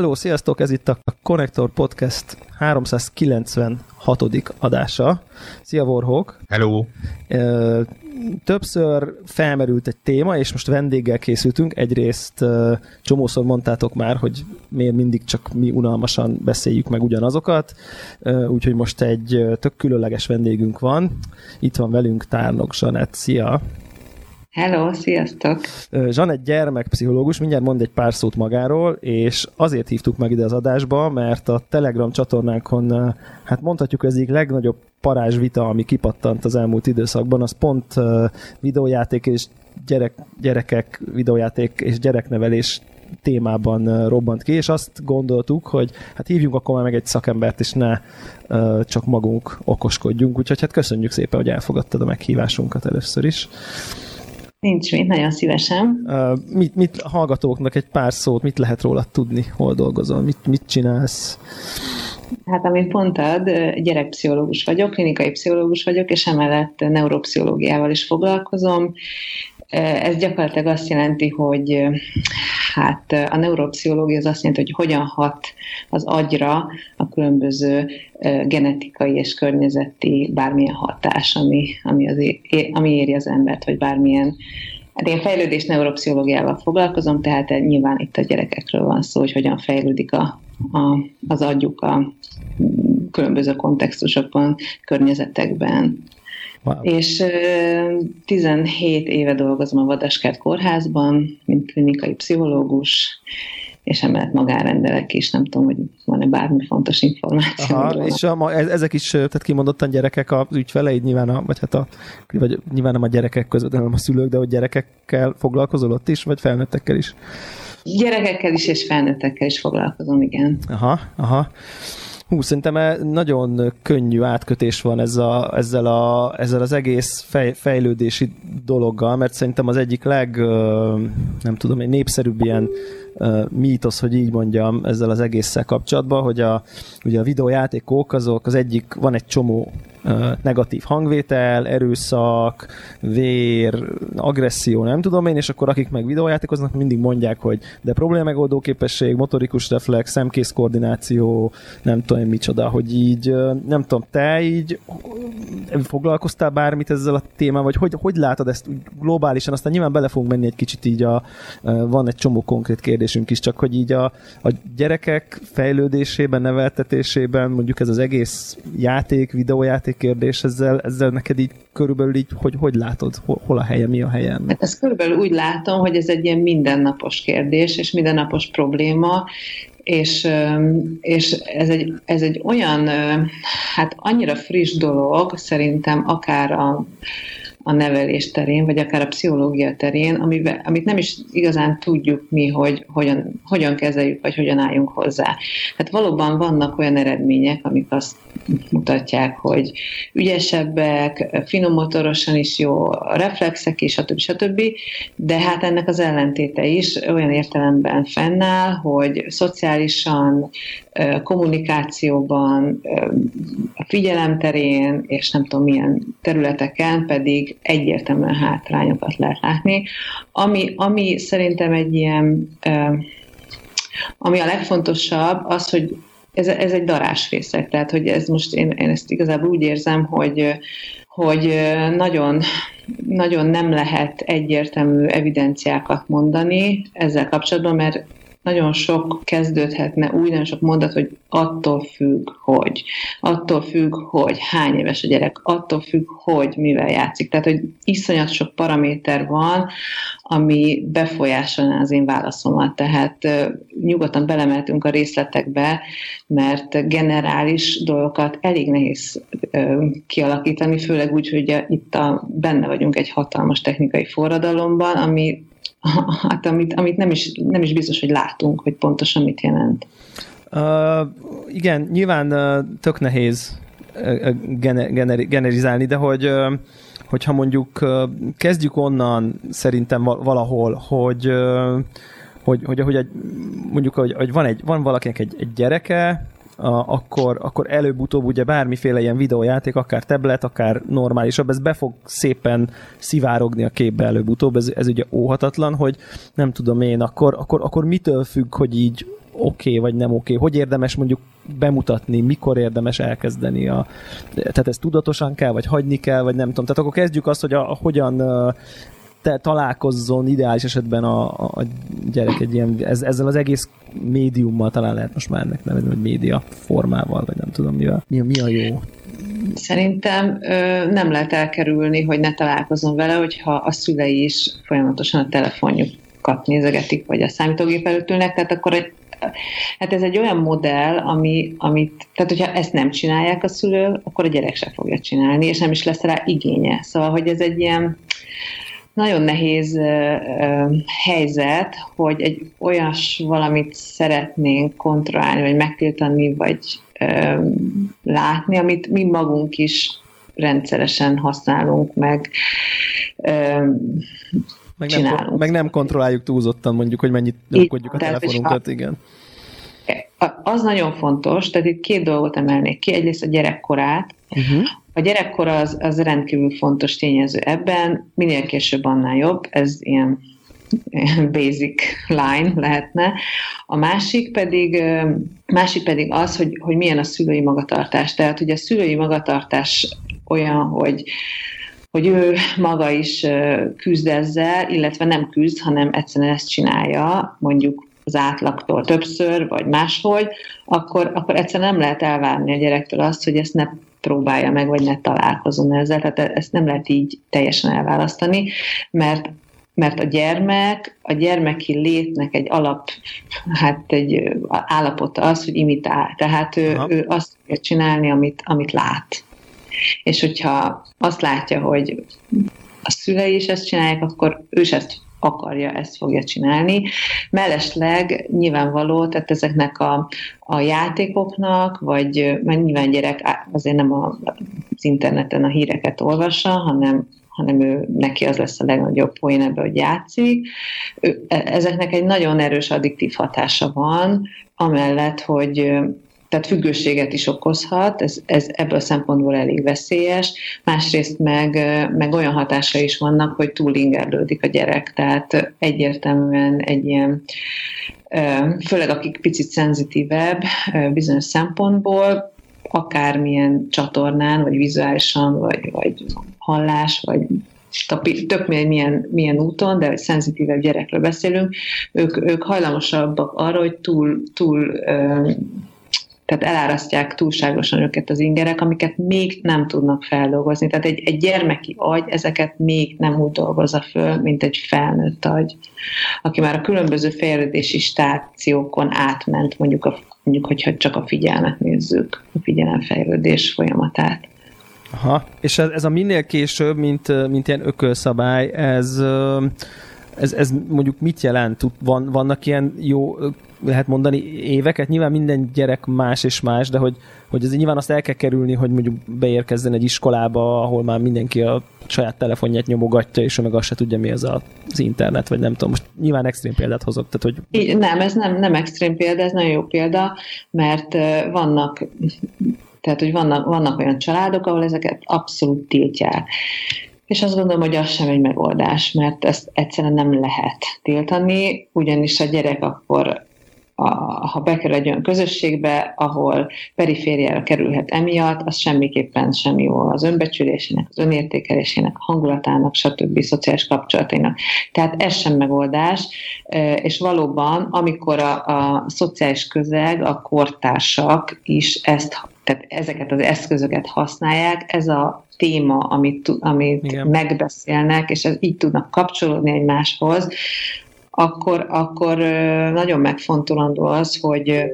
Hello, sziasztok! Ez itt a Connector Podcast 396. adása. Szia, Warhawk! Hello! Többször felmerült egy téma, és most vendéggel készültünk. Egyrészt csomószor mondtátok már, hogy miért mindig csak mi unalmasan beszéljük meg ugyanazokat, úgyhogy most egy tök különleges vendégünk van. Itt van velünk Tárnok Zsanett. Szia! Hello, sziasztok! egy gyermekpszichológus, mindjárt mond egy pár szót magáról, és azért hívtuk meg ide az adásba, mert a Telegram csatornánkon, hát mondhatjuk, ez egyik legnagyobb parázs vita, ami kipattant az elmúlt időszakban, az pont videójáték és gyerek, gyerekek, videójáték és gyereknevelés témában robbant ki, és azt gondoltuk, hogy hát hívjunk akkor már meg egy szakembert, és ne uh, csak magunk okoskodjunk, úgyhogy hát köszönjük szépen, hogy elfogadtad a meghívásunkat először is. Nincs mit, nagyon szívesen. Uh, mit, mit hallgatóknak egy pár szót, mit lehet róla tudni, hol dolgozol, mit, mit csinálsz? Hát, amit mondtad, gyerekpszichológus vagyok, klinikai pszichológus vagyok, és emellett neuropszichológiával is foglalkozom. Ez gyakorlatilag azt jelenti, hogy hát a neuropszichológia az azt jelenti, hogy hogyan hat az agyra a különböző genetikai és környezeti bármilyen hatás, ami, ami, az, ami éri az embert, vagy bármilyen Hát én fejlődés neuropszichológiával foglalkozom, tehát nyilván itt a gyerekekről van szó, hogy hogyan fejlődik a, a, az agyuk a különböző kontextusokban, környezetekben. Wow. És 17 éve dolgozom a Vadaskert kórházban, mint klinikai pszichológus, és emellett magárendelek is, nem tudom, hogy van-e bármi fontos információ. Aha, és a, ezek is, tehát kimondottan gyerekek az ügyfeleid, nyilván a, vagy hát a, vagy nyilván nem a gyerekek között, hanem a szülők, de hogy gyerekekkel foglalkozol ott is, vagy felnőttekkel is? Gyerekekkel is, és felnőttekkel is foglalkozom, igen. Aha, aha. Hú, szerintem e nagyon könnyű átkötés van ez a, ezzel, a, ezzel az egész fej, fejlődési dologgal, mert szerintem az egyik leg, nem tudom, egy népszerűbb ilyen mítosz, hogy így mondjam, ezzel az egésszel kapcsolatban, hogy a, ugye a videójátékok azok az egyik, van egy csomó negatív hangvétel, erőszak, vér, agresszió, nem tudom én, és akkor akik meg videójátékoznak, mindig mondják, hogy de problémegoldó képesség, motorikus reflex, szemkész koordináció, nem tudom én micsoda, hogy így, nem tudom, te így foglalkoztál bármit ezzel a témával, vagy hogy, hogy látod ezt globálisan, aztán nyilván bele fogunk menni egy kicsit így a, van egy csomó konkrét kérdésünk is, csak hogy így a, a gyerekek fejlődésében, neveltetésében, mondjuk ez az egész játék, videójáték kérdés, ezzel, ezzel neked így körülbelül így, hogy hogy látod, hol, a helye, mi a helyen? Hát ezt körülbelül úgy látom, hogy ez egy ilyen mindennapos kérdés, és mindennapos probléma, és, és ez, egy, ez egy olyan, hát annyira friss dolog, szerintem akár a, a nevelés terén, vagy akár a pszichológia terén, amivel, amit nem is igazán tudjuk mi, hogy hogyan, hogyan kezeljük, vagy hogyan álljunk hozzá. Hát valóban vannak olyan eredmények, amik azt mutatják, hogy ügyesebbek, finomotorosan is jó, a reflexek is, stb. stb. De hát ennek az ellentéte is olyan értelemben fennáll, hogy szociálisan, kommunikációban, a figyelemterén, és nem tudom milyen területeken pedig egyértelműen hátrányokat lehet látni. Ami, ami szerintem egy ilyen, ami a legfontosabb, az, hogy ez, ez egy darásfészek, tehát hogy ez most én, én ezt igazából úgy érzem, hogy, hogy nagyon, nagyon nem lehet egyértelmű evidenciákat mondani ezzel kapcsolatban, mert nagyon sok kezdődhetne úgy, nagyon sok mondat, hogy attól függ, hogy, attól függ, hogy hány éves a gyerek, attól függ, hogy mivel játszik. Tehát, hogy iszonyat sok paraméter van, ami befolyásolná az én válaszomat. Tehát nyugodtan belemeltünk a részletekbe, mert generális dolgokat elég nehéz kialakítani, főleg úgy, hogy itt a, benne vagyunk egy hatalmas technikai forradalomban, ami hát amit, amit nem, is, nem is biztos, hogy látunk, hogy pontosan mit jelent. Uh, igen, nyilván uh, tök nehéz uh, gener, gener, generizálni, de hogy uh, hogyha mondjuk uh, kezdjük onnan szerintem valahol, hogy uh, hogy, hogy, hogy egy, mondjuk, hogy, hogy van, egy, van valakinek egy, egy gyereke, akkor, akkor előbb-utóbb ugye bármiféle ilyen videójáték, akár tablet, akár normálisabb, ez be fog szépen szivárogni a képbe előbb-utóbb, ez, ez ugye óhatatlan, hogy nem tudom én, akkor, akkor, akkor mitől függ, hogy így oké okay, vagy nem oké, okay? hogy érdemes mondjuk bemutatni, mikor érdemes elkezdeni a... Tehát ez tudatosan kell, vagy hagyni kell, vagy nem tudom. Tehát akkor kezdjük azt, hogy a, a hogyan te találkozzon ideális esetben a, a gyerek egy ilyen, ez, ezzel az egész médiummal talán lehet most már ennek nevezni, hogy média formával, vagy nem tudom mivel. Mi, mi a jó? Szerintem ö, nem lehet elkerülni, hogy ne találkozom vele, hogyha a szülei is folyamatosan a telefonjukat nézegetik, vagy a számítógép előtt ülnek, tehát akkor egy Hát ez egy olyan modell, ami, amit, tehát hogyha ezt nem csinálják a szülő, akkor a gyerek se fogja csinálni, és nem is lesz rá igénye. Szóval, hogy ez egy ilyen, nagyon nehéz helyzet, hogy egy olyas valamit szeretnénk kontrollálni, vagy megtiltani, vagy látni, amit mi magunk is rendszeresen használunk, meg meg csinálunk. Nem, meg nem kontrolláljuk túlzottan mondjuk, hogy mennyit nyomkodjuk a telefonunkat, igen. Az nagyon fontos, tehát itt két dolgot emelnék ki. Egyrészt a gyerekkorát, uh-huh. A gyerekkor az, az rendkívül fontos tényező ebben, minél később annál jobb, ez ilyen basic line lehetne. A másik pedig, másik pedig az, hogy, hogy milyen a szülői magatartás. Tehát, hogy a szülői magatartás olyan, hogy hogy ő maga is küzd ezzel, illetve nem küzd, hanem egyszerűen ezt csinálja, mondjuk az átlagtól többször, vagy máshogy, akkor, akkor egyszerűen nem lehet elvárni a gyerektől azt, hogy ezt ne próbálja meg, vagy ne találkozom ezzel. Tehát ezt nem lehet így teljesen elválasztani, mert mert a gyermek, a gyermeki létnek egy alap, hát egy állapota az, hogy imitál. Tehát ő, ő azt kell csinálni, amit, amit lát. És hogyha azt látja, hogy a szülei is ezt csinálják, akkor ő is ezt akarja, ezt fogja csinálni. Mellesleg nyilvánvaló, tehát ezeknek a, a játékoknak, vagy mert nyilván gyerek azért nem a, az interneten a híreket olvassa, hanem hanem ő, neki az lesz a legnagyobb poén ebbe, hogy játszik. E, ezeknek egy nagyon erős addiktív hatása van, amellett, hogy tehát függőséget is okozhat, ez, ez ebből a szempontból elég veszélyes, másrészt meg, meg olyan hatása is vannak, hogy túlingerlődik a gyerek, tehát egyértelműen egy ilyen, főleg akik picit szenzitívebb bizonyos szempontból, akármilyen csatornán, vagy vizuálisan, vagy, vagy hallás, vagy tök milyen, milyen úton, de szenzitívebb gyerekről beszélünk, ők, ők hajlamosabbak arra, hogy túl, túl tehát elárasztják túlságosan őket az ingerek, amiket még nem tudnak feldolgozni. Tehát egy, egy gyermeki agy ezeket még nem úgy dolgozza föl, mint egy felnőtt agy, aki már a különböző fejlődési stációkon átment, mondjuk, a, mondjuk hogyha csak a figyelmet nézzük, a figyelemfejlődés folyamatát. Aha, és ez, ez a minél később, mint, mint ilyen ökölszabály, ez ez, ez mondjuk mit jelent? Van, vannak ilyen jó, lehet mondani éveket? Nyilván minden gyerek más és más, de hogy, hogy ez nyilván azt el kell kerülni, hogy mondjuk beérkezzen egy iskolába, ahol már mindenki a saját telefonját nyomogatja, és ő meg azt se tudja, mi az a, az internet, vagy nem tudom. Most nyilván extrém példát hozott. Tehát, hogy... Nem, ez nem, nem extrém példa, ez nagyon jó példa, mert vannak tehát, hogy vannak, vannak olyan családok, ahol ezeket abszolút tiltják. És azt gondolom, hogy az sem egy megoldás, mert ezt egyszerűen nem lehet tiltani, ugyanis a gyerek akkor a, ha bekerül egy olyan közösségbe, ahol perifériára kerülhet emiatt, az semmiképpen sem jó az önbecsülésének, az önértékelésének, hangulatának, stb. szociális kapcsolatainak. Tehát ez sem megoldás, és valóban, amikor a, a szociális közeg, a kortársak is ezt tehát ezeket az eszközöket használják, ez a téma, amit, amit Igen. megbeszélnek, és ez így tudnak kapcsolódni egymáshoz, akkor, akkor nagyon megfontolandó az, hogy,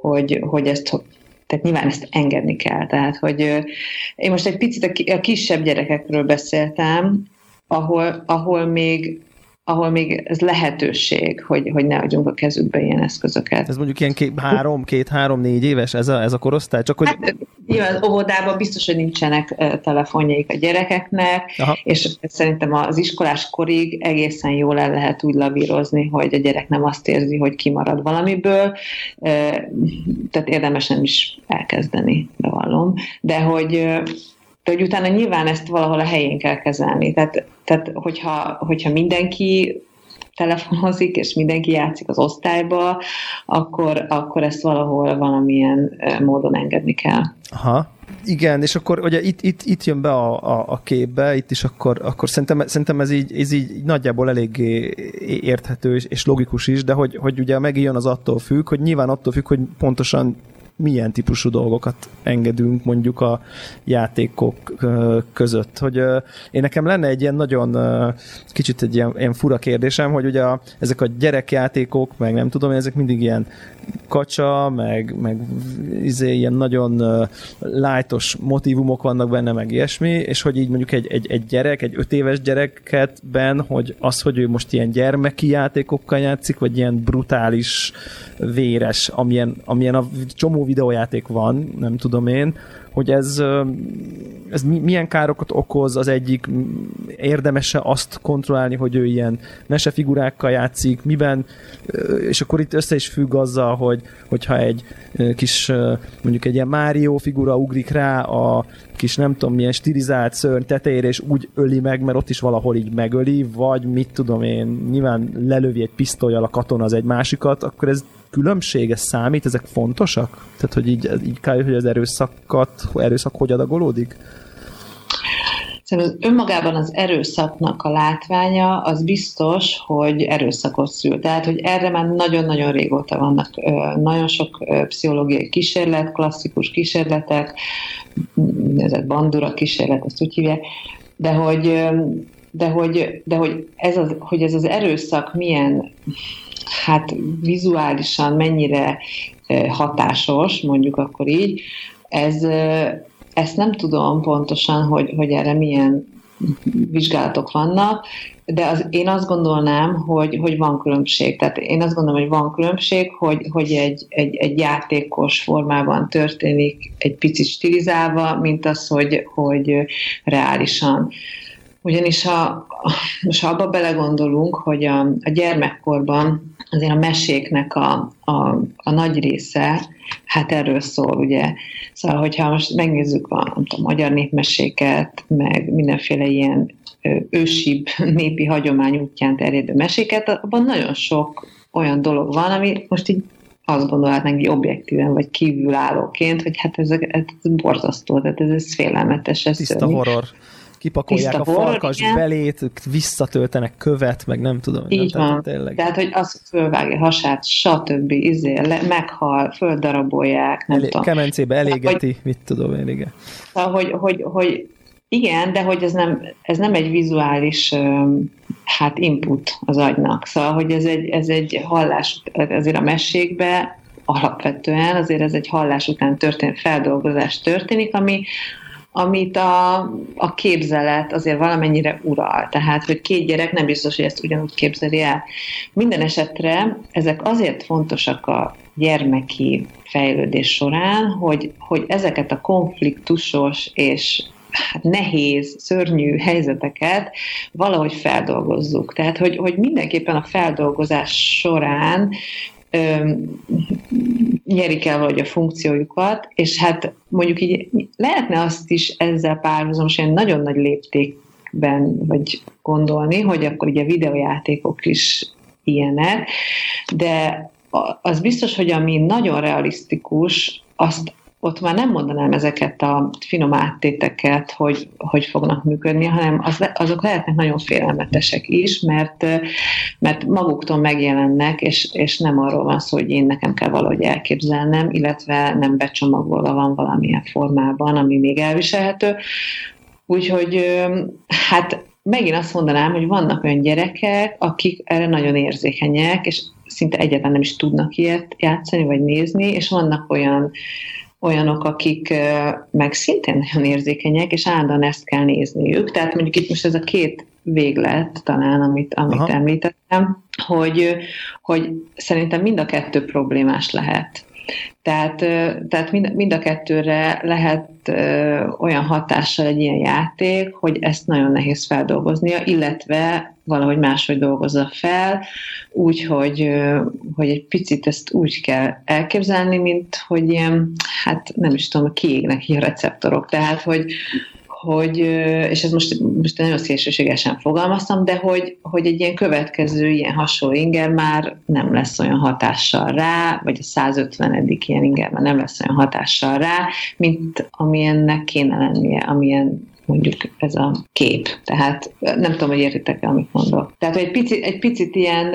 hogy, hogy ezt tehát nyilván ezt engedni kell. Tehát, hogy én most egy picit a kisebb gyerekekről beszéltem, ahol, ahol még ahol még ez lehetőség, hogy, hogy ne adjunk a kezükbe ilyen eszközöket. Ez mondjuk ilyen két, három, két, három, négy éves ez a, ez a korosztály? Csak hogy... Hát, nyilván óvodában biztos, hogy nincsenek telefonjaik a gyerekeknek, Aha. és szerintem az iskolás korig egészen jól el lehet úgy lavírozni, hogy a gyerek nem azt érzi, hogy kimarad valamiből, tehát érdemes nem is elkezdeni, bevallom, de hogy de hogy utána nyilván ezt valahol a helyén kell kezelni. Tehát, tehát hogyha, hogyha mindenki telefonozik, és mindenki játszik az osztályba, akkor, akkor ezt valahol valamilyen módon engedni kell. Aha. Igen, és akkor ugye itt, itt, itt jön be a, a, a képbe, itt is akkor, akkor szerintem, szerintem ez, így, ez így nagyjából eléggé érthető és, és logikus is, de hogy, hogy ugye megijön az attól függ, hogy nyilván attól függ, hogy pontosan milyen típusú dolgokat engedünk mondjuk a játékok között. Hogy én nekem lenne egy ilyen nagyon kicsit egy ilyen, ilyen fura kérdésem, hogy ugye a, ezek a gyerekjátékok, meg nem tudom, ezek mindig ilyen kacsa, meg, meg izé, ilyen nagyon lájtos motivumok vannak benne, meg ilyesmi, és hogy így mondjuk egy, egy, egy gyerek, egy öt éves gyereketben, hogy az, hogy ő most ilyen gyermeki játékokkal játszik, vagy ilyen brutális, véres, amilyen, amilyen a csomó videójáték van, nem tudom én, hogy ez, ez milyen károkat okoz, az egyik érdemese azt kontrollálni, hogy ő ilyen mesefigurákkal játszik, miben, és akkor itt össze is függ azzal, hogy, hogyha egy kis, mondjuk egy ilyen Mario figura ugrik rá a kis nem tudom milyen stilizált szörny tetejére, és úgy öli meg, mert ott is valahol így megöli, vagy mit tudom én, nyilván lelövi egy pisztolyjal a katona az egy másikat, akkor ez különbség, ez számít, ezek fontosak? Tehát, hogy így, így kell, hogy az erőszakat, erőszak hogy adagolódik? Szerintem önmagában az erőszaknak a látványa az biztos, hogy erőszakot szül. Tehát, hogy erre már nagyon-nagyon régóta vannak nagyon sok pszichológiai kísérlet, klasszikus kísérletek, ezek bandura kísérlet, ezt úgy hívják, de hogy, de hogy, de hogy, ez az, hogy ez az erőszak milyen hát vizuálisan mennyire hatásos, mondjuk akkor így, ez, ezt nem tudom pontosan, hogy, hogy erre milyen vizsgálatok vannak, de az, én azt gondolnám, hogy, hogy van különbség. Tehát én azt gondolom, hogy van különbség, hogy, hogy egy, egy, egy játékos formában történik, egy picit stilizálva, mint az, hogy, hogy reálisan. Ugyanis ha, most ha abba belegondolunk, hogy a, a gyermekkorban azért a meséknek a, a, a nagy része, hát erről szól, ugye. Szóval, hogyha most megnézzük a, nem tudom, magyar népmeséket, meg mindenféle ilyen ősibb népi hagyomány útján terjedő meséket, abban nagyon sok olyan dolog van, ami most így azt gondolhatnánk így objektíven, vagy kívülállóként, hogy hát ez, ez borzasztó, tehát ez, ez félelmetes. Ez Tiszta szörnyű. horror kipakolják Tiszta a farkas horror, belét, visszatöltenek követ, meg nem tudom. Így nem, van. Tehát, Tehát, hogy az fölvágja hasát, stb. Izé, le, meghal, földarabolják, nem Elé, tudom. Kemencébe elégeti, hogy, mit tudom én, igen. Szóval, hogy, hogy, hogy igen, de hogy ez nem, ez nem egy vizuális hát input az agynak. Szóval, hogy ez egy, ez egy hallás, azért a mesékbe alapvetően azért ez egy hallás után történt feldolgozás történik, ami, amit a, a képzelet azért valamennyire ural. Tehát, hogy két gyerek nem biztos, hogy ezt ugyanúgy képzeli el. Minden esetre ezek azért fontosak a gyermeki fejlődés során, hogy, hogy ezeket a konfliktusos és hát nehéz, szörnyű helyzeteket valahogy feldolgozzuk. Tehát, hogy, hogy mindenképpen a feldolgozás során nyerik el vagy a funkciójukat, és hát mondjuk így lehetne azt is ezzel párhuzamosan nagyon nagy léptékben vagy gondolni, hogy akkor ugye videojátékok is ilyenek, de az biztos, hogy ami nagyon realisztikus, azt ott már nem mondanám ezeket a finom áttéteket, hogy, hogy fognak működni, hanem az, azok lehetnek nagyon félelmetesek is, mert, mert maguktól megjelennek, és, és nem arról van szó, hogy én nekem kell valahogy elképzelnem, illetve nem becsomagolva van valamilyen formában, ami még elviselhető. Úgyhogy hát megint azt mondanám, hogy vannak olyan gyerekek, akik erre nagyon érzékenyek, és szinte egyáltalán nem is tudnak ilyet játszani vagy nézni, és vannak olyan olyanok, akik meg szintén nagyon érzékenyek, és állandóan ezt kell nézniük. Tehát mondjuk itt most ez a két véglet talán, amit, amit említettem, hogy, hogy szerintem mind a kettő problémás lehet. Tehát, tehát mind, mind a kettőre lehet olyan hatással egy ilyen játék, hogy ezt nagyon nehéz feldolgoznia, illetve valahogy máshogy dolgozza fel, úgy, hogy, egy picit ezt úgy kell elképzelni, mint hogy ilyen, hát nem is tudom, kiégnek a receptorok, tehát hogy, hogy, és ez most, most nagyon szélsőségesen fogalmaztam, de hogy, hogy egy ilyen következő, ilyen hasonló inger már nem lesz olyan hatással rá, vagy a 150. ilyen inger már nem lesz olyan hatással rá, mint amilyennek kéne lennie, amilyen mondjuk ez a kép. Tehát nem tudom, hogy értitek amit mondok. Tehát, egy picit, egy picit ilyen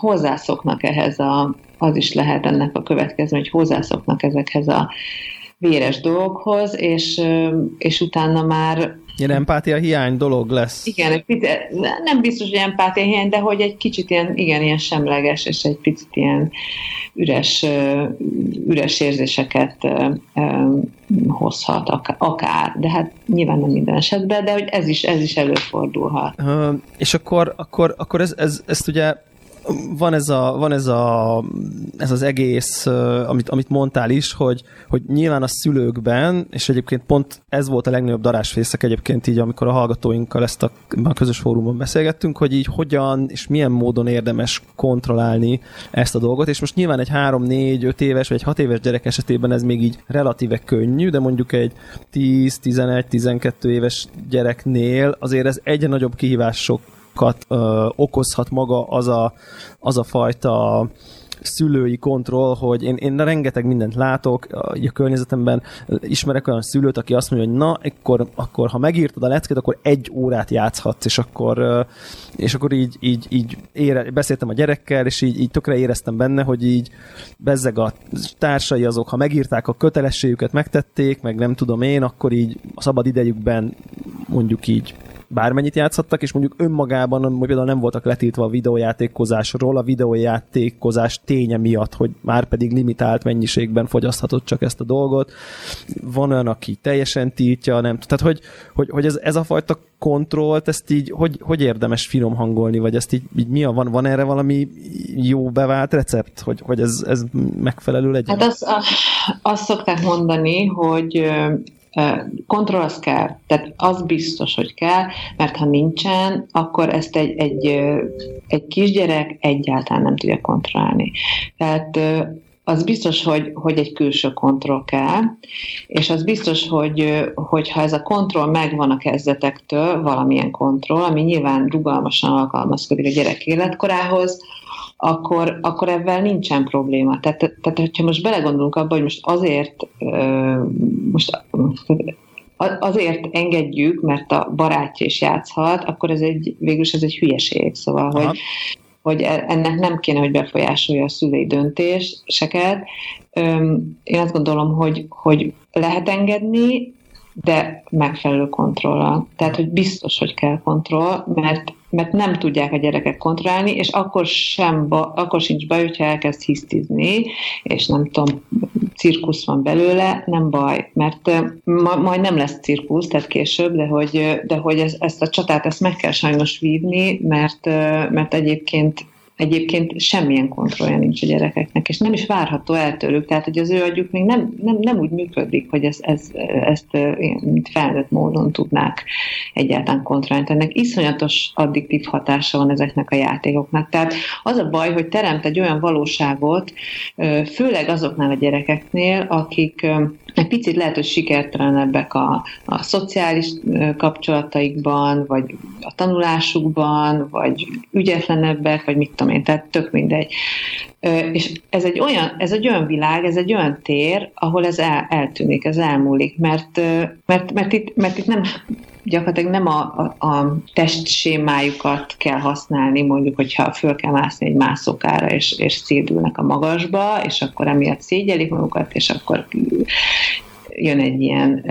hozzászoknak ehhez a, az is lehet ennek a következő, hogy hozzászoknak ezekhez a véres dolgokhoz, és, és utána már Ilyen empátia hiány dolog lesz. Igen, nem biztos, hogy empátia hiány, de hogy egy kicsit ilyen, igen, ilyen semleges, és egy picit ilyen üres, üres érzéseket hozhat akár, de hát nyilván nem minden esetben, de hogy ez is, ez is előfordulhat. És akkor, akkor, akkor ez, ez, ezt ugye van ez, a, van ez, a, ez az egész, amit, amit mondtál is, hogy, hogy nyilván a szülőkben, és egyébként pont ez volt a legnagyobb darásfészek egyébként így, amikor a hallgatóinkkal ezt a, a közös fórumon beszélgettünk, hogy így hogyan és milyen módon érdemes kontrollálni ezt a dolgot, és most nyilván egy 3, 4, 5 éves vagy egy 6 éves gyerek esetében ez még így relatíve könnyű, de mondjuk egy 10, 11, 12 éves gyereknél azért ez egyre nagyobb kihívások kat ö, okozhat maga az a, az a fajta szülői kontroll, hogy én, én rengeteg mindent látok a, a környezetemben, ismerek olyan szülőt, aki azt mondja, hogy na, akkor, akkor ha megírtad a leckét, akkor egy órát játszhatsz, és akkor, és akkor így, így, így ére, beszéltem a gyerekkel, és így, így tökre éreztem benne, hogy így bezzeg a társai azok, ha megírták a kötelességüket, megtették, meg nem tudom én, akkor így a szabad idejükben mondjuk így bármennyit játszhattak, és mondjuk önmagában például nem voltak letiltva a videójátékozásról, a videójátékozás ténye miatt, hogy már pedig limitált mennyiségben fogyaszthatott csak ezt a dolgot. Van olyan, aki teljesen tiltja, nem Tehát, hogy, hogy, hogy ez, ez a fajta kontrollt, ezt így hogy, hogy érdemes finom hangolni, vagy ezt így, így mi a, van, van erre valami jó bevált recept, hogy, hogy ez, ez megfelelő legyen? Hát azt, azt szokták mondani, hogy Kontroll az kell, tehát az biztos, hogy kell, mert ha nincsen, akkor ezt egy, egy, egy kisgyerek egyáltalán nem tudja kontrollálni. Tehát az biztos, hogy, hogy egy külső kontroll kell, és az biztos, hogy, hogy ha ez a kontroll megvan a kezdetektől, valamilyen kontroll, ami nyilván rugalmasan alkalmazkodik a gyerek életkorához, akkor, akkor ebben nincsen probléma. Tehát, tehát, hogyha most belegondolunk abba, hogy most azért most azért engedjük, mert a barátja is játszhat, akkor ez egy, végülis ez egy hülyeség. Szóval, Aha. hogy, hogy e, ennek nem kéne, hogy befolyásolja a szülei döntéseket. Én azt gondolom, hogy, hogy lehet engedni, de megfelelő kontrollal. Tehát, hogy biztos, hogy kell kontroll, mert, mert nem tudják a gyerekek kontrollálni, és akkor, sem, akkor sincs baj, hogyha elkezd hisztizni, és nem tudom, cirkusz van belőle, nem baj, mert ma, majd nem lesz cirkusz, tehát később, de hogy, de hogy ez, ezt a csatát ezt meg kell sajnos vívni, mert, mert egyébként egyébként semmilyen kontrollja nincs a gyerekeknek, és nem is várható el tőlük, tehát hogy az ő agyuk még nem, nem, nem úgy működik, hogy ez, ez, ezt mint felnőtt módon tudnák egyáltalán kontrollálni. Ennek iszonyatos addiktív hatása van ezeknek a játékoknak. Tehát az a baj, hogy teremt egy olyan valóságot, főleg azoknál a gyerekeknél, akik egy picit lehet, hogy sikertelenebbek a, a szociális kapcsolataikban, vagy a tanulásukban, vagy ügyetlenebbek, vagy mit tudom én, tehát tök mindegy. És ez egy olyan, ez egy olyan világ, ez egy olyan tér, ahol ez el, eltűnik, ez elmúlik, mert, mert, mert, itt, mert itt nem gyakorlatilag nem a, a, a testsémájukat kell használni, mondjuk, hogyha föl kell mászni egy mászókára, és, és szédülnek a magasba, és akkor emiatt szégyelik magukat, és akkor jön egy ilyen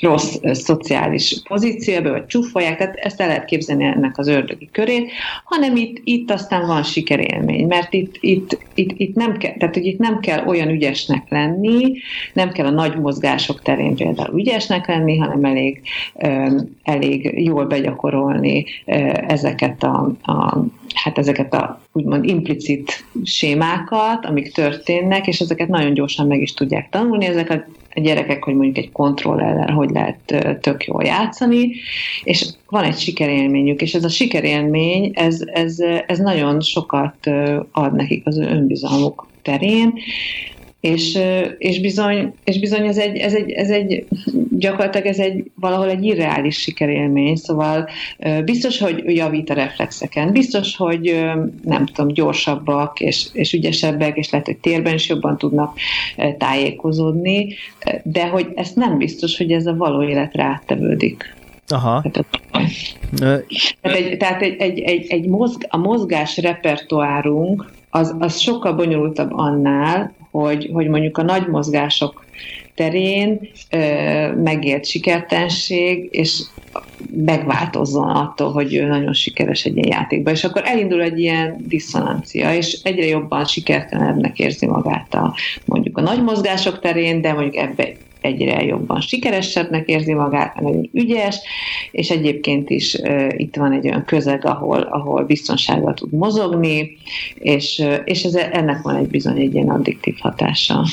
rossz szociális pozícióba, vagy csúfolják, tehát ezt el lehet képzelni ennek az ördögi körét, hanem itt, itt aztán van sikerélmény, mert itt, itt, itt, itt, nem kell, tehát, hogy itt nem kell olyan ügyesnek lenni, nem kell a nagy mozgások terén például ügyesnek lenni, hanem elég, elég jól begyakorolni ezeket a, a hát ezeket a úgymond implicit sémákat, amik történnek, és ezeket nagyon gyorsan meg is tudják tanulni, ezek a gyerekek, hogy mondjuk egy kontrollellel hogy lehet tök jól játszani, és van egy sikerélményük, és ez a sikerélmény, ez, ez, ez nagyon sokat ad nekik az önbizalmuk terén, és, és, bizony, és bizony ez egy, ez egy, ez egy, gyakorlatilag ez egy valahol egy irreális sikerélmény, szóval biztos, hogy javít a reflexeken, biztos, hogy nem tudom, gyorsabbak és, és ügyesebbek, és lehet, hogy térben is jobban tudnak tájékozódni, de hogy ezt nem biztos, hogy ez a való életre áttevődik. Aha. Tehát, egy, tehát egy, egy, egy, egy mozg, a mozgás repertoárunk az, az sokkal bonyolultabb annál, hogy, hogy mondjuk a nagy mozgások terén ö, megélt sikertenség, és megváltozzon attól, hogy ő nagyon sikeres egy ilyen játékban. És akkor elindul egy ilyen diszonancia, és egyre jobban sikertelenebbnek érzi magát a, mondjuk a nagy mozgások terén, de mondjuk ebbe egyre jobban sikeresebbnek érzi magát, nagyon ügyes, és egyébként is uh, itt van egy olyan közeg, ahol, ahol biztonsággal tud mozogni, és, uh, és ez, ennek van egy bizony egy ilyen addiktív hatása.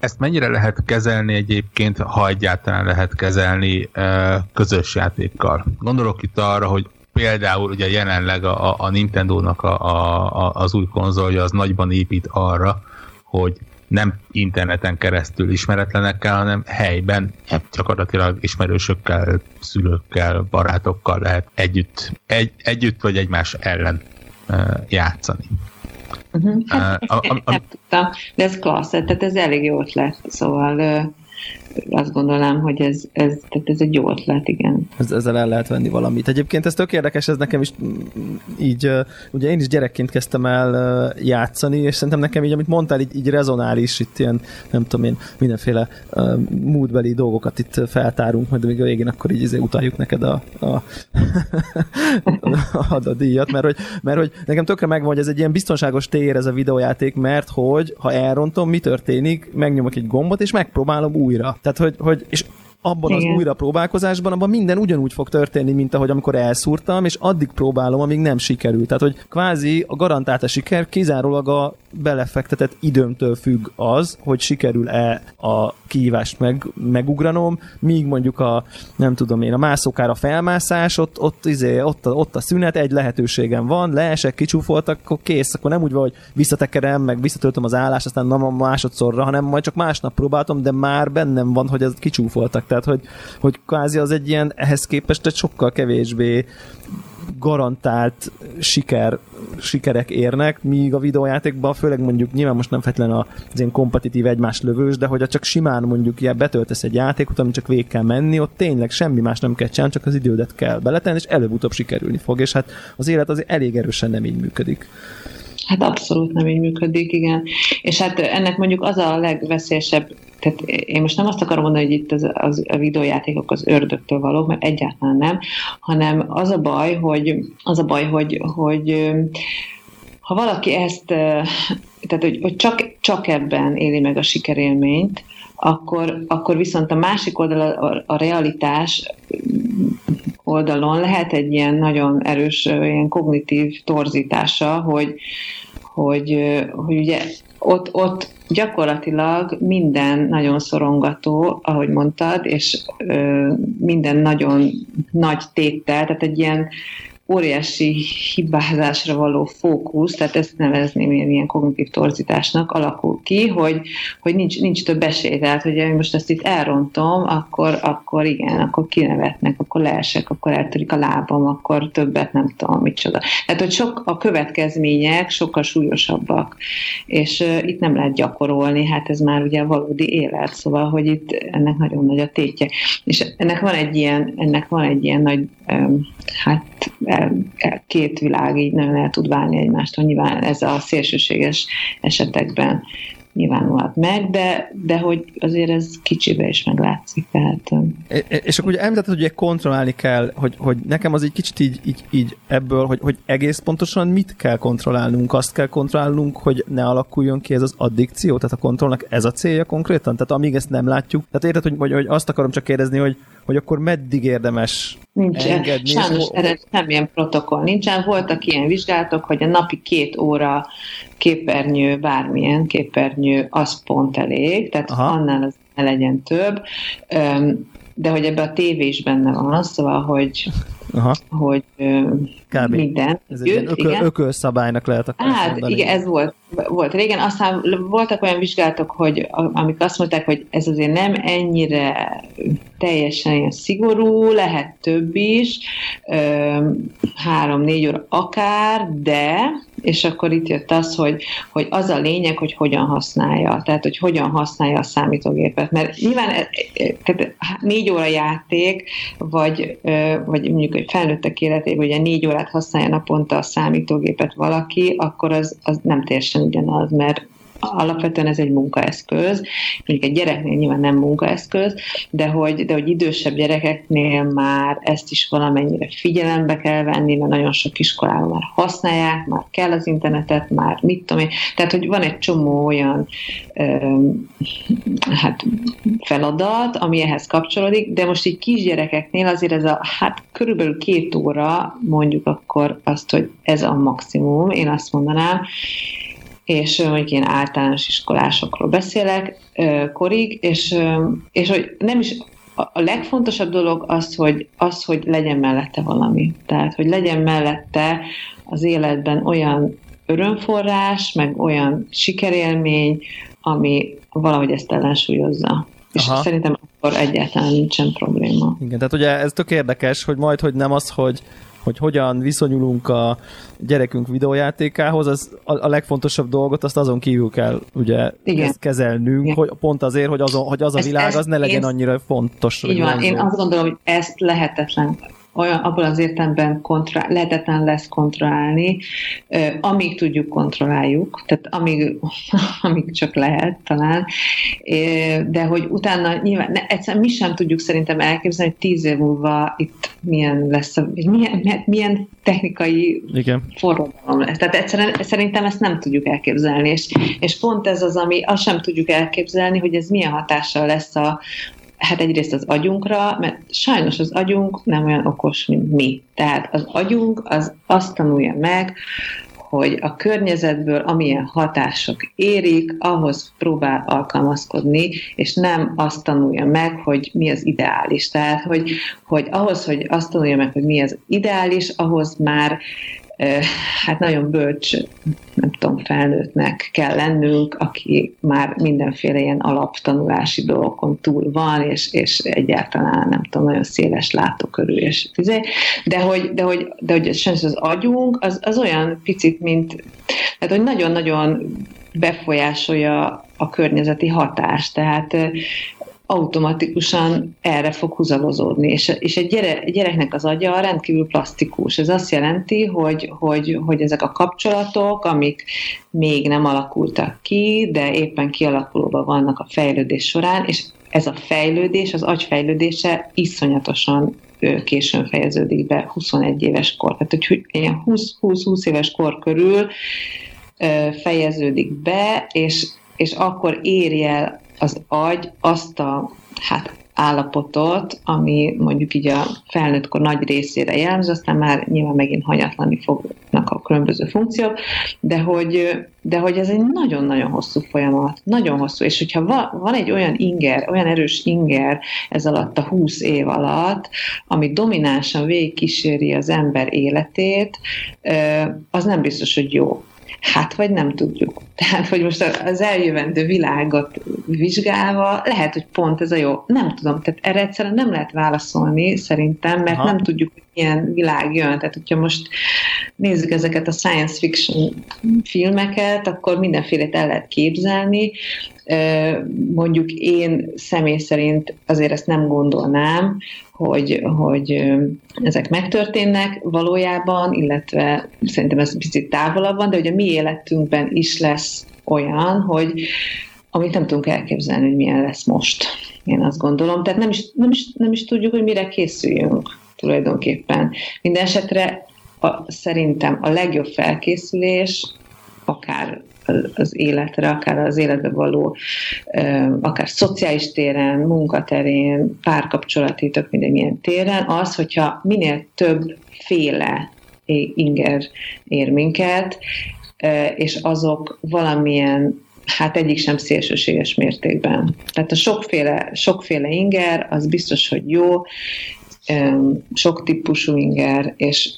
Ezt mennyire lehet kezelni egyébként, ha egyáltalán lehet kezelni uh, közös játékkal? Gondolok itt arra, hogy például ugye jelenleg a, a Nintendo-nak a, a, az új konzolja az nagyban épít arra, hogy nem interneten keresztül ismeretlenekkel, hanem helyben hát gyakorlatilag ismerősökkel, szülőkkel, barátokkal lehet együtt, egy, együtt vagy egymás ellen uh, játszani. Uh-huh. Hát, uh, a, a, a, de ez klassz, tehát ez elég jó ötlet, szóval uh, azt gondolom, hogy ez, ez, tehát ez egy jó ötlet, igen. Ez, ezzel el lehet venni valamit. Egyébként ez tök érdekes, ez nekem is így, ugye én is gyerekként kezdtem el játszani, és szerintem nekem így, amit mondtál, így, így rezonál itt ilyen, nem tudom én, mindenféle uh, múltbeli dolgokat itt feltárunk, majd még a végén akkor így izé utaljuk neked a, a, a, a díjat, mert hogy, mert hogy nekem tökre megvan, hogy ez egy ilyen biztonságos tér ez a videójáték, mert hogy ha elrontom, mi történik, megnyomok egy gombot, és megpróbálom újra. Tehát, hogy, hogy és abban Igen. az újra próbálkozásban, abban minden ugyanúgy fog történni, mint ahogy amikor elszúrtam, és addig próbálom, amíg nem sikerült. Tehát, hogy kvázi a garantált a siker kizárólag a belefektetett időmtől függ az, hogy sikerül-e a kihívást meg, megugranom, míg mondjuk a, nem tudom én, a mászókára felmászás, ott, ott, izé, ott, a, ott a szünet, egy lehetőségem van, leesek, kicsúfoltak, akkor kész, akkor nem úgy van, hogy visszatekerem, meg visszatöltöm az állást, aztán nem a másodszorra, hanem majd csak másnap próbáltam, de már bennem van, hogy ez kicsúfoltak. Tehát, hogy, hogy kvázi az egy ilyen, ehhez képest egy sokkal kevésbé garantált siker, sikerek érnek, míg a videójátékban, főleg mondjuk nyilván most nem feltétlenül az ilyen kompetitív egymás lövős, de hogyha csak simán mondjuk ilyen betöltesz egy játékot, ami csak végig kell menni, ott tényleg semmi más nem kell csinálni, csak az idődet kell beletenni, és előbb-utóbb sikerülni fog, és hát az élet azért elég erősen nem így működik. Hát abszolút nem így működik, igen. És hát ennek mondjuk az a legveszélyesebb, tehát én most nem azt akarom mondani, hogy itt az, az, a videójátékok az ördögtől valók, mert egyáltalán nem, hanem az a baj, hogy, az a baj, hogy, hogy ha valaki ezt, tehát hogy, hogy csak, csak ebben éli meg a sikerélményt, akkor, akkor viszont a másik oldal, a, a realitás oldalon lehet egy ilyen nagyon erős ilyen kognitív torzítása, hogy, hogy, hogy ugye ott, ott gyakorlatilag minden nagyon szorongató, ahogy mondtad, és ö, minden nagyon nagy téttel, tehát egy ilyen óriási hibázásra való fókusz, tehát ezt nevezném én ilyen kognitív torzításnak, alakul ki, hogy, hogy nincs, nincs több esély. Tehát, hogy most ezt itt elrontom, akkor, akkor igen, akkor kinevetnek, akkor leesek, akkor eltörik a lábam, akkor többet nem tudom, micsoda. Tehát, hogy sok a következmények sokkal súlyosabbak, és uh, itt nem lehet gyakorolni, hát ez már ugye valódi élet, szóval, hogy itt ennek nagyon nagy a tétje. És ennek van egy ilyen, ennek van egy ilyen nagy, um, hát két világ így nagyon el tud válni egymástól. Nyilván ez a szélsőséges esetekben nyilvánulhat meg, de, de hogy azért ez kicsibe is meglátszik. Tehát, és akkor ugye említetted, hogy kontrollálni kell, hogy, hogy nekem az egy kicsit így, így, így ebből, hogy, hogy egész pontosan mit kell kontrollálnunk? Azt kell kontrollálnunk, hogy ne alakuljon ki ez az addikció? Tehát a kontrollnak ez a célja konkrétan? Tehát amíg ezt nem látjuk? Tehát érted, hogy, hogy, hogy azt akarom csak kérdezni, hogy, hogy akkor meddig érdemes Nincs, engedni? Sajnos erre semmilyen protokoll nincsen. Voltak ilyen vizsgálatok, hogy a napi két óra képernyő, bármilyen képernyő, az pont elég, tehát Aha. annál az ne legyen több. De hogy ebbe a tévé is benne van, szóval, hogy Aha. hogy Kb. minden. Ez egy ilyen ökö, ökölszabálynak lehet akkor Hát mondani. igen, ez volt, volt régen. Aztán voltak olyan vizsgálatok, hogy amik azt mondták, hogy ez azért nem ennyire teljesen ilyen szigorú, lehet több is, három-négy óra akár, de és akkor itt jött az, hogy, hogy az a lényeg, hogy hogyan használja, tehát hogy hogyan használja a számítógépet, mert nyilván e, e, tehát négy óra játék, vagy, vagy mondjuk felnőttek életében, ugye négy órát használja naponta a számítógépet valaki, akkor az, az nem teljesen ugyanaz, mert alapvetően ez egy munkaeszköz, mondjuk egy gyereknél nyilván nem munkaeszköz, de hogy, de hogy idősebb gyerekeknél már ezt is valamennyire figyelembe kell venni, mert nagyon sok iskolában már használják, már kell az internetet, már mit tudom én. Tehát, hogy van egy csomó olyan ö, hát feladat, ami ehhez kapcsolódik, de most így kisgyerekeknél azért ez a, hát körülbelül két óra mondjuk akkor azt, hogy ez a maximum, én azt mondanám, és mondjuk én általános iskolásokról beszélek korig, és, és hogy nem is a legfontosabb dolog az hogy, az, hogy legyen mellette valami. Tehát, hogy legyen mellette az életben olyan örömforrás, meg olyan sikerélmény, ami valahogy ezt ellensúlyozza. És Aha. szerintem akkor egyáltalán nincsen probléma. Igen, tehát ugye ez tök érdekes, hogy majd, hogy nem az, hogy hogy hogyan viszonyulunk a gyerekünk videójátékához, az a, legfontosabb dolgot, azt azon kívül kell ugye Igen. ezt kezelnünk, Igen. hogy pont azért, hogy, azon, hogy az a világ az ne legyen én, annyira fontos. Így van, én azt gondolom, hogy ezt lehetetlen olyan, abból az értelemben kontra, lehetetlen lesz kontrollálni, amíg tudjuk, kontrolláljuk, tehát amíg, amíg csak lehet talán, de hogy utána nyilván, ne, egyszerűen mi sem tudjuk szerintem elképzelni, hogy tíz év múlva itt milyen lesz, milyen, milyen technikai Igen. forradalom lesz. Tehát egyszerűen szerintem ezt nem tudjuk elképzelni, és, és pont ez az, ami azt sem tudjuk elképzelni, hogy ez milyen hatással lesz a, hát egyrészt az agyunkra, mert sajnos az agyunk nem olyan okos, mint mi. Tehát az agyunk az azt tanulja meg, hogy a környezetből amilyen hatások érik, ahhoz próbál alkalmazkodni, és nem azt tanulja meg, hogy mi az ideális. Tehát, hogy, hogy ahhoz, hogy azt tanulja meg, hogy mi az ideális, ahhoz már hát nagyon bölcs, nem tudom, felnőttnek kell lennünk, aki már mindenféle ilyen alaptanulási dolgokon túl van, és, és egyáltalán nem tudom, nagyon széles látókörű, és izé. de hogy, de hogy, de hogy sajnos az agyunk, az, az olyan picit, mint, tehát hogy nagyon-nagyon befolyásolja a környezeti hatást. Tehát automatikusan erre fog húzalozódni. És, és egy, gyere, gyereknek az agya rendkívül plastikus. Ez azt jelenti, hogy, hogy, hogy ezek a kapcsolatok, amik még nem alakultak ki, de éppen kialakulóban vannak a fejlődés során, és ez a fejlődés, az agyfejlődése iszonyatosan későn fejeződik be 21 éves kor. Tehát, hogy ilyen 20-20 éves kor körül fejeződik be, és, és akkor érje el az agy azt a hát állapotot, ami mondjuk így a felnőttkor nagy részére jellemző, aztán már nyilván megint hanyatlani fognak a különböző funkciók, de hogy, de hogy ez egy nagyon-nagyon hosszú folyamat, nagyon hosszú, és hogyha va, van egy olyan inger, olyan erős inger ez alatt a 20 év alatt, ami dominánsan végigkíséri az ember életét, az nem biztos, hogy jó. Hát, vagy nem tudjuk. Tehát, hogy most az eljövendő világot vizsgálva, lehet, hogy pont ez a jó. Nem tudom, tehát erre egyszerűen nem lehet válaszolni szerintem, mert Aha. nem tudjuk, hogy milyen világ jön. Tehát, hogyha most nézzük ezeket a science fiction filmeket, akkor mindenfélét el lehet képzelni. Mondjuk én személy szerint azért ezt nem gondolnám, hogy, hogy ezek megtörténnek valójában, illetve szerintem ez picit távolabb van, de hogy a mi életünkben is lesz olyan, hogy amit nem tudunk elképzelni, hogy milyen lesz most. Én azt gondolom. Tehát nem is, nem is, nem is tudjuk, hogy mire készüljünk tulajdonképpen. Minden esetre a, szerintem a legjobb felkészülés akár az életre, akár az életbe való, akár szociális téren, munkaterén, párkapcsolati, tök minden téren, az, hogyha minél több féle inger ér minket, és azok valamilyen hát egyik sem szélsőséges mértékben. Tehát a sokféle, sokféle inger, az biztos, hogy jó, sok típusú inger, és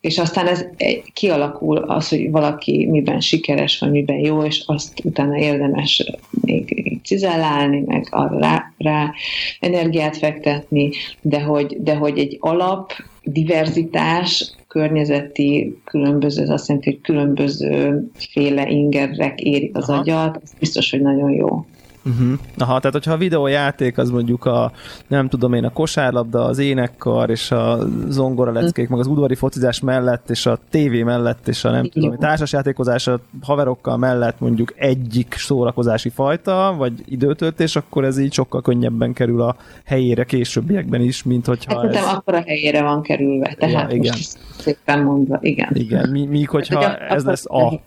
és aztán ez kialakul az, hogy valaki miben sikeres, vagy miben jó, és azt utána érdemes még cizellálni, meg arra rá, rá energiát fektetni, de hogy, de hogy egy alap diverzitás, környezeti különböző, az azt jelenti, hogy különböző féle ingerek érik az Aha. agyat, az biztos, hogy nagyon jó. Uh-huh. Aha, tehát hogyha a videójáték az mondjuk a, nem tudom én, a kosárlabda, az énekkar és a zongora leckék, meg az udvari focizás mellett, és a tévé mellett, és a nem tudom, a társasjátékozás a haverokkal mellett mondjuk egyik szórakozási fajta, vagy időtöltés, akkor ez így sokkal könnyebben kerül a helyére későbbiekben is, mint hogyha hát, ez... akkor a helyére van kerülve, tehát ja, igen. szépen mondva, igen. Igen, míg hogyha hát, ez lesz a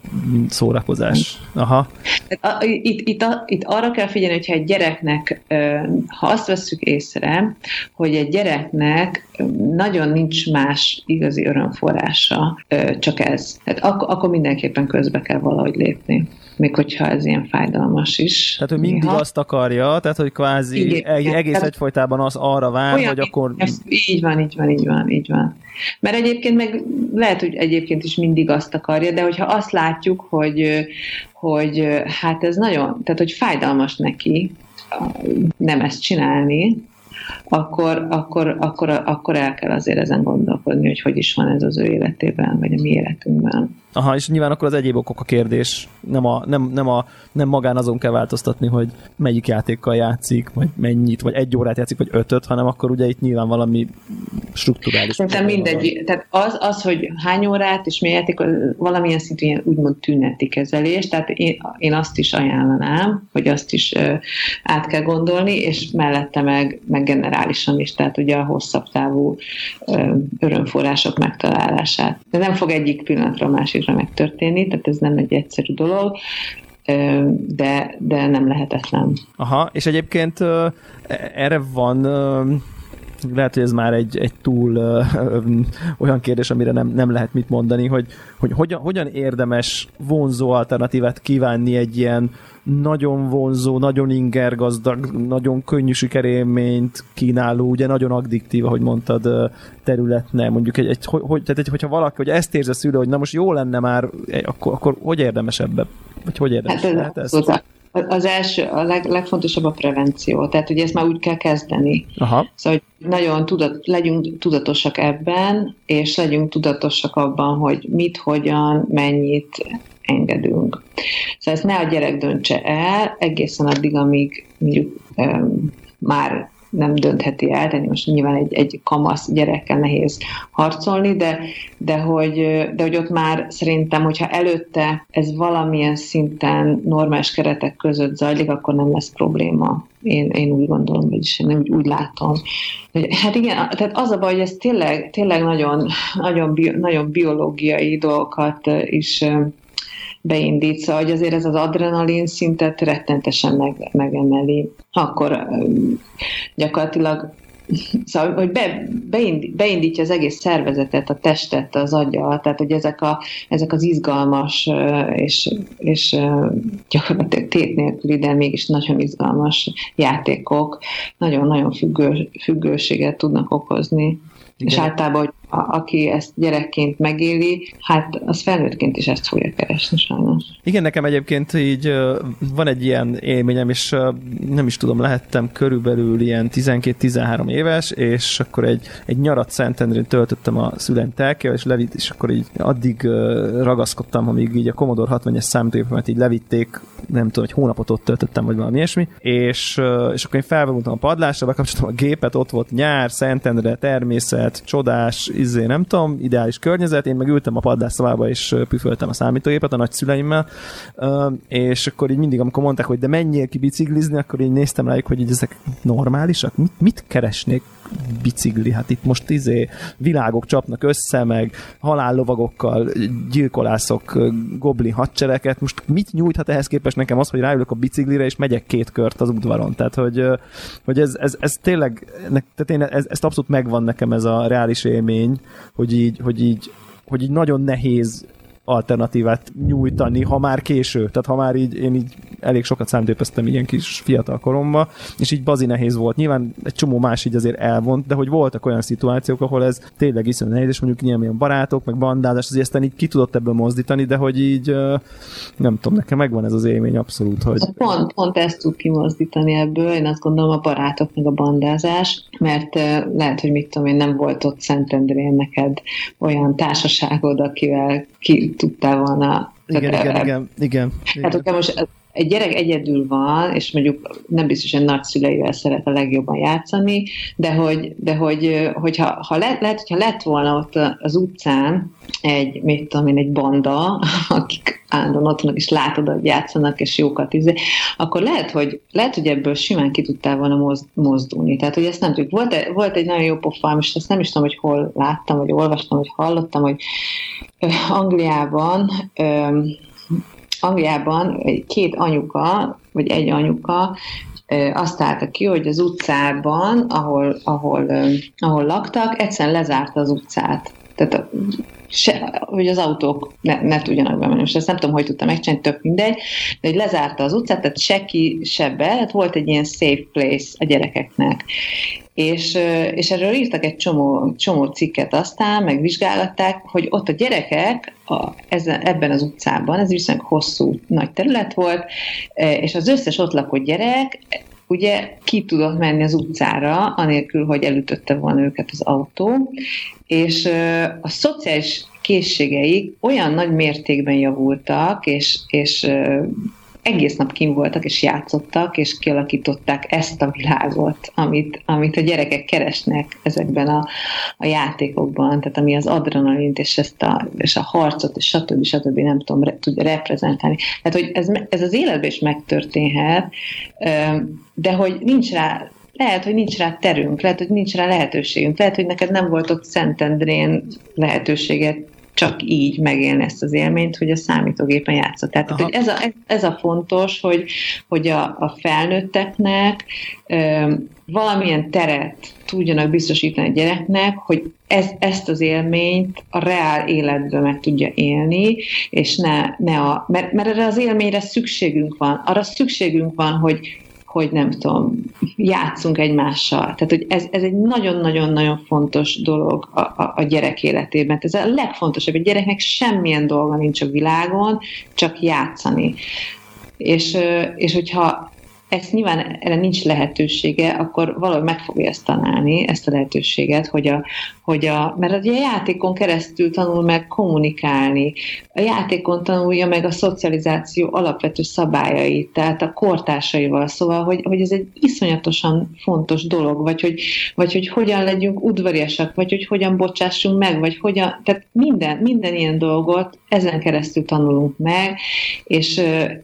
szórakozás. Aha. Itt, itt, itt arra kell kell figyelni, hogyha egy gyereknek, ha azt veszük észre, hogy egy gyereknek nagyon nincs más igazi örömforrása, csak ez. Tehát ak- akkor mindenképpen közbe kell valahogy lépni még hogyha ez ilyen fájdalmas is. Tehát, hogy mindig néha. azt akarja, tehát, hogy kvázi igen, egész tehát, egyfolytában az arra vár, olyan, hogy akkor... Így van, így van, így van, így van. Mert egyébként meg lehet, hogy egyébként is mindig azt akarja, de hogyha azt látjuk, hogy, hogy hát ez nagyon, tehát hogy fájdalmas neki nem ezt csinálni, akkor, akkor, akkor, akkor el kell azért ezen gondolkodni, hogy hogy is van ez az ő életében, vagy a mi életünkben. Aha, és nyilván akkor az egyéb okok a kérdés. Nem, a, nem, nem, a, nem magán azon kell változtatni, hogy melyik játékkal játszik, vagy mennyit, vagy egy órát játszik, vagy ötöt, hanem akkor ugye itt nyilván valami strukturális. Szerintem mindegy. Tehát az, az, hogy hány órát és mi játék, valamilyen szintű úgymond tüneti kezelés, tehát én, én azt is ajánlanám, hogy azt is át kell gondolni, és mellette meg, meg generálisan is, tehát ugye a hosszabb távú uh, örömforrások megtalálását. De nem fog egyik pillanatra a másik fog megtörténni, tehát ez nem egy egyszerű dolog, de, de nem lehetetlen. Aha, és egyébként erre van lehet, hogy ez már egy, egy túl ö, ö, olyan kérdés, amire nem, nem lehet mit mondani, hogy, hogy hogyan, hogyan érdemes vonzó alternatívát kívánni egy ilyen nagyon vonzó, nagyon ingergazdag, nagyon könnyű sikerélményt kínáló, ugye nagyon addiktív, ahogy mondtad, területne, mondjuk egy, egy, hogy, tehát egy, hogyha valaki, hogy ezt érzi a szülő, hogy na most jó lenne már, akkor, akkor hogy érdemes ebbe? Vagy hogy érdemes hát ez, lehet ezt? Az első, a leg, legfontosabb a prevenció, tehát ugye ezt már úgy kell kezdeni. Aha. Szóval, hogy nagyon tudat, legyünk tudatosak ebben, és legyünk tudatosak abban, hogy mit, hogyan, mennyit engedünk. Szóval ezt ne a gyerek döntse el, egészen addig, amíg mondjuk um, már nem döntheti el, de most nyilván egy, egy kamasz gyerekkel nehéz harcolni, de, de, hogy, de hogy ott már szerintem, hogyha előtte ez valamilyen szinten normális keretek között zajlik, akkor nem lesz probléma. Én, én úgy gondolom, vagyis én úgy, úgy látom. Hát igen, tehát az a baj, hogy ez tényleg, tényleg nagyon, nagyon, bio, nagyon biológiai dolgokat is beindít, szóval hogy azért ez az adrenalin szintet rettentesen meg, megemeli. Akkor gyakorlatilag Szóval, hogy be, beindítja az egész szervezetet, a testet, az agya, tehát hogy ezek, a, ezek az izgalmas és, és gyakorlatilag tét nélküli, de mégis nagyon izgalmas játékok nagyon-nagyon függő, függőséget tudnak okozni. Igen. És általában, hogy a, aki ezt gyerekként megéli, hát az felnőttként is ezt fogja keresni sajnos. Igen, nekem egyébként így van egy ilyen élményem, és nem is tudom, lehettem körülbelül ilyen 12-13 éves, és akkor egy, egy nyarat Szentendrén töltöttem a szüleim telkével, és levitt, és akkor így addig ragaszkodtam, amíg így a Commodore 60-es számítógépemet így levitték, nem tudom, hogy hónapot ott töltöttem, vagy valami ilyesmi, és, és akkor én felvonultam a padlásra, bekapcsoltam a gépet, ott volt nyár, Szentendre, természet, csodás, izé, nem tudom, ideális környezet, én meg ültem a padlásszobába és püföltem a számítógépet a nagyszüleimmel, és akkor így mindig, amikor mondták, hogy de menjél ki biciklizni, akkor így néztem rájuk, hogy így ezek normálisak, mit, mit keresnék bicikli, hát itt most izé világok csapnak össze, meg halállovagokkal gyilkolászok goblin hadsereket, most mit nyújthat ehhez képest nekem az, hogy ráülök a biciklire, és megyek két kört az udvaron, tehát hogy, hogy ez, ez, ez tényleg, tehát én ez, ezt abszolút megvan nekem ez a reális élmény, hogy így, hogy így, hogy így nagyon nehéz alternatívát nyújtani, ha már késő. Tehát ha már így, én így elég sokat számítőpeztem ilyen kis fiatal koromban, és így bazi nehéz volt. Nyilván egy csomó más így azért elvont, de hogy voltak olyan szituációk, ahol ez tényleg iszonyú nehéz, és mondjuk ilyen, ilyen barátok, meg bandázás, azért aztán így ki tudott ebből mozdítani, de hogy így nem tudom, nekem megvan ez az élmény abszolút, hogy... Pont, pont ezt tud kimozdítani ebből, én azt gondolom a barátok, meg a bandázás, mert lehet, hogy mit tudom én, nem volt ott Szentendrén neked olyan társaságod, akivel ki tudtál volna. Igen, igen, igen, igen, igen. Hát, hogyha most egy gyerek egyedül van, és mondjuk nem biztos, hogy nagyszüleivel szeret a legjobban játszani, de hogy, de hogy hogyha, ha le, lehet, hogyha lett volna ott az utcán egy, mit tudom én, egy banda, akik állandóan ott és látod, hogy játszanak, és jókat izé, akkor lehet, hogy, lehet, hogy ebből simán ki tudtál volna mozdulni. Tehát, hogy ezt nem tudjuk. Volt, volt egy nagyon jó pofám, és ezt nem is tudom, hogy hol láttam, vagy olvastam, vagy hallottam, hogy Angliában Angliában két anyuka, vagy egy anyuka azt állta ki, hogy az utcában, ahol, ahol, ahol laktak, egyszerűen lezárta az utcát. Tehát a, se, hogy az autók ne, ne tudjanak bemenni. Most ezt nem tudom, hogy tudta megcsinálni, tök mindegy, de hogy lezárta az utcát, tehát se ki, se be, tehát volt egy ilyen safe place a gyerekeknek. És, és erről írtak egy csomó, csomó cikket aztán, meg vizsgálatták, hogy ott a gyerekek a, ezen, ebben az utcában, ez viszonylag hosszú nagy terület volt, és az összes ott lakó gyerek ugye ki tudott menni az utcára, anélkül, hogy elütötte volna őket az autó, és a szociális készségeik olyan nagy mértékben javultak, és, és egész nap kim voltak, és játszottak, és kialakították ezt a világot, amit, amit a gyerekek keresnek ezekben a, a játékokban, tehát ami az adrenalint, és, ezt a, és a harcot, és stb. stb. nem tudom, re, tudja reprezentálni. Tehát, hogy ez, ez az életben is megtörténhet, de hogy nincs rá lehet, hogy nincs rá terünk, lehet, hogy nincs rá lehetőségünk, lehet, hogy neked nem volt ott Szentendrén lehetőséget csak így megélni ezt az élményt, hogy a számítógépen játszott. Tehát hogy ez, a, ez a fontos, hogy, hogy a, a felnőtteknek ö, valamilyen teret tudjanak biztosítani a gyereknek, hogy ez, ezt az élményt a reál életben meg tudja élni, és ne, ne a, mert, mert erre az élményre szükségünk van. Arra szükségünk van, hogy hogy nem tudom, játszunk egymással. Tehát, hogy ez, ez egy nagyon-nagyon-nagyon fontos dolog a, a, a gyerek életében. Ez a legfontosabb. A gyereknek semmilyen dolga nincs a világon, csak játszani. És, és hogyha ezt nyilván erre nincs lehetősége, akkor valahogy meg fogja ezt tanálni, ezt a lehetőséget, hogy a, hogy a, mert ugye a játékon keresztül tanul meg kommunikálni, a játékon tanulja meg a szocializáció alapvető szabályait, tehát a kortársaival, szóval, hogy, hogy ez egy iszonyatosan fontos dolog, vagy hogy, vagy hogy hogyan legyünk udvariasak, vagy hogy hogyan bocsássunk meg, vagy hogyan, tehát minden, minden ilyen dolgot ezen keresztül tanulunk meg, és,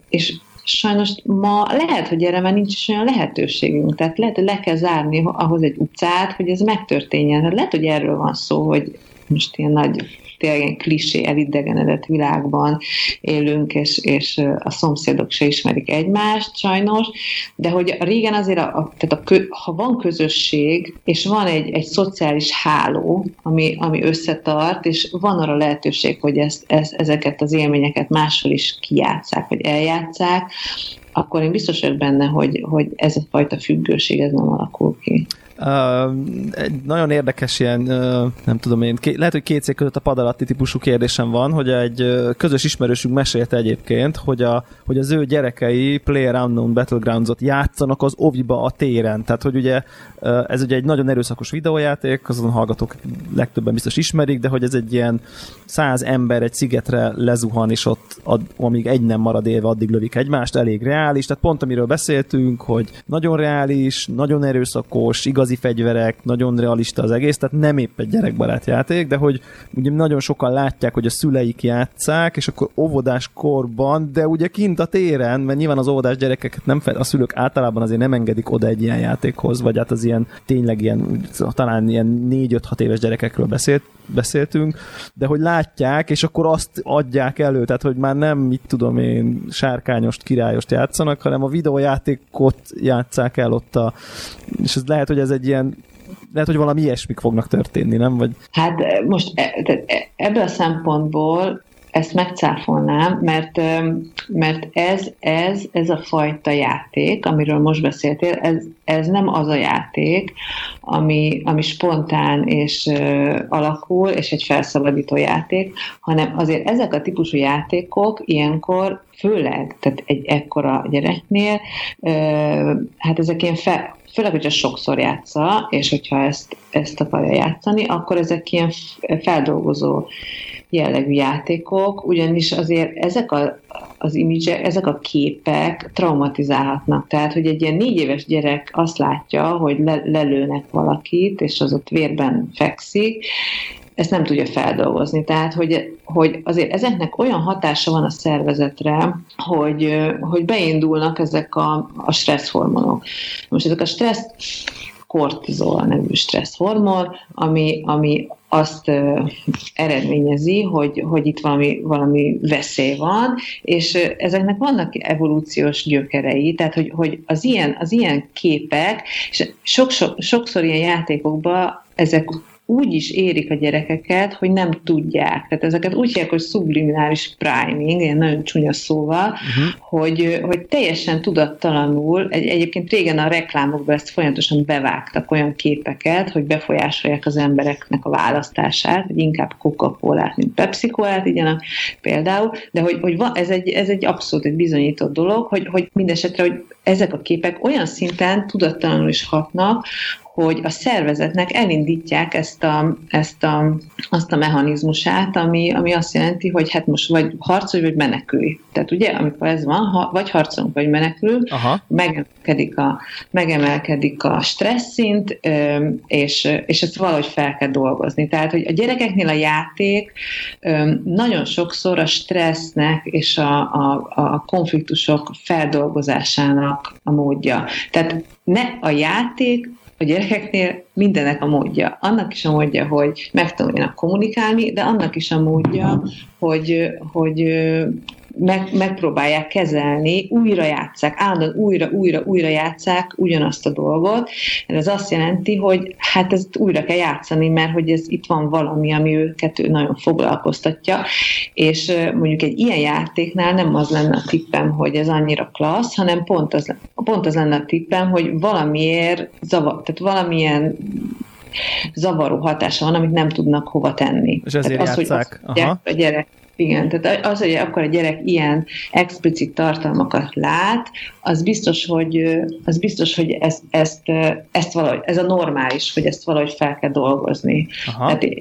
és sajnos ma lehet, hogy erre már nincs is olyan lehetőségünk. Tehát lehet, hogy le kell zárni ahhoz egy utcát, hogy ez megtörténjen. Tehát lehet, hogy erről van szó, hogy most ilyen nagy tényleg klisé elidegenedett világban élünk, és, és a szomszédok se ismerik egymást sajnos, de hogy régen azért, a, a, tehát a ha van közösség, és van egy, egy szociális háló, ami, ami összetart, és van arra lehetőség, hogy ezt, ezt, ezeket az élményeket máshol is kijátszák, vagy eljátszák, akkor én biztos vagyok benne, hogy, hogy ez a fajta függőség ez nem alakul ki. Egy nagyon érdekes ilyen, nem tudom én, lehet, hogy két cég között a pad alatti típusú kérdésem van, hogy egy közös ismerősünk mesélte egyébként, hogy, a, hogy az ő gyerekei Player Unknown Battlegrounds-ot játszanak az oviba a téren. Tehát, hogy ugye ez ugye egy nagyon erőszakos videójáték, azon hallgatók legtöbben biztos ismerik, de hogy ez egy ilyen száz ember egy szigetre lezuhan, és ott ad, amíg egy nem marad élve, addig lövik egymást, elég reális. Tehát pont amiről beszéltünk, hogy nagyon reális, nagyon erőszakos, igazi fegyverek, nagyon realista az egész, tehát nem épp egy gyerekbarát játék, de hogy ugye nagyon sokan látják, hogy a szüleik játszák, és akkor óvodás korban, de ugye kint a téren, mert nyilván az óvodás gyerekeket nem fel, a szülők általában azért nem engedik oda egy ilyen játékhoz, vagy hát az ilyen tényleg ilyen, talán ilyen 4-5-6 éves gyerekekről beszélt, beszéltünk, de hogy látják, és akkor azt adják elő, tehát hogy már nem, mit tudom én, sárkányost, királyost játszanak, hanem a videójátékot játszák el ott a, és ez lehet, hogy ez egy ilyen lehet, hogy valami ilyesmik fognak történni, nem? Vagy... Hát most e, e, ebből a szempontból ezt megcáfolnám, mert, mert ez, ez, ez a fajta játék, amiről most beszéltél, ez, ez nem az a játék, ami, ami spontán és uh, alakul, és egy felszabadító játék, hanem azért ezek a típusú játékok ilyenkor, főleg, tehát egy ekkora gyereknél, hát ezek ilyen fel, főleg, hogyha sokszor játsza, és hogyha ezt, ezt akarja játszani, akkor ezek ilyen feldolgozó jellegű játékok, ugyanis azért ezek a, az image, ezek a képek traumatizálhatnak. Tehát, hogy egy ilyen négy éves gyerek azt látja, hogy le, lelőnek valakit, és az ott vérben fekszik, ezt nem tudja feldolgozni. Tehát, hogy, hogy azért ezeknek olyan hatása van a szervezetre, hogy, hogy beindulnak ezek a, a stresszhormonok. Most ezek a stressz kortizol nevű stresszhormon, ami, ami azt eredményezi, hogy, hogy itt valami, valami veszély van, és ezeknek vannak evolúciós gyökerei, tehát hogy, hogy az, ilyen, az ilyen képek, és sok, sokszor ilyen játékokban ezek úgy is érik a gyerekeket, hogy nem tudják. Tehát ezeket úgy hívják, hogy subliminális priming, ilyen nagyon csúnya szóval, uh-huh. hogy, hogy teljesen tudattalanul, egy, egyébként régen a reklámokban ezt folyamatosan bevágtak olyan képeket, hogy befolyásolják az embereknek a választását, hogy inkább Coca-Colát, mint Pepsi-Colát igyanak például, de hogy, hogy van, ez, egy, ez egy abszolút egy bizonyított dolog, hogy, hogy mindesetre, hogy ezek a képek olyan szinten tudattalanul is hatnak, hogy a szervezetnek elindítják ezt a, ezt a, azt a mechanizmusát, ami, ami azt jelenti, hogy hát most vagy harcolj, vagy menekülj. Tehát ugye, amikor ez van, ha, vagy harcolunk, vagy menekülünk, Aha. megemelkedik a, megemelkedik a stressz szint, és, és ezt valahogy fel kell dolgozni. Tehát, hogy a gyerekeknél a játék nagyon sokszor a stressznek és a, a, a konfliktusok feldolgozásának a módja. Tehát ne a játék a gyerekeknél mindenek a módja. Annak is a módja, hogy megtanuljanak kommunikálni, de annak is a módja, hogy, hogy meg, megpróbálják kezelni, újra játszák, állandóan újra, újra, újra játszák ugyanazt a dolgot. Ez azt jelenti, hogy hát ezt újra kell játszani, mert hogy ez itt van valami, ami őket nagyon foglalkoztatja, és mondjuk egy ilyen játéknál nem az lenne a tippem, hogy ez annyira klassz, hanem pont az, pont az lenne a tippem, hogy valamiért zavar, tehát valamilyen zavaró hatása van, amit nem tudnak hova tenni. És ezért tehát az, játszák. Hogy azt, a gyerek igen, tehát az, hogy akkor a gyerek ilyen explicit tartalmakat lát, az biztos, hogy, az biztos, hogy ezt, ezt, ezt valahogy, ez a normális, hogy ezt valahogy fel kell dolgozni. Aha. Tehát,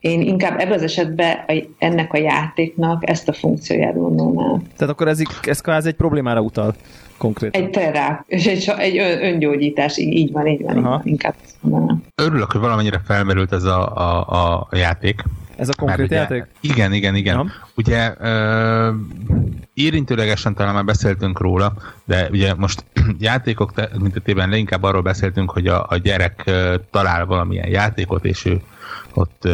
én inkább ebben az esetben ennek a játéknak ezt a funkcióját gondolnám. Tehát akkor ez, ez kvázi egy problémára utal konkrétan. Egy teráp, és egy, egy öngyógyítás, így van, így van, így van inkább mondanám. Örülök, hogy valamennyire felmerült ez a, a, a játék. Ez a konkrét ugye, játék? Igen, igen, igen. Ja. Ugye ö, érintőlegesen talán már beszéltünk róla, de ugye most játékok mintetében leginkább arról beszéltünk, hogy a, a gyerek talál valamilyen játékot, és ő ott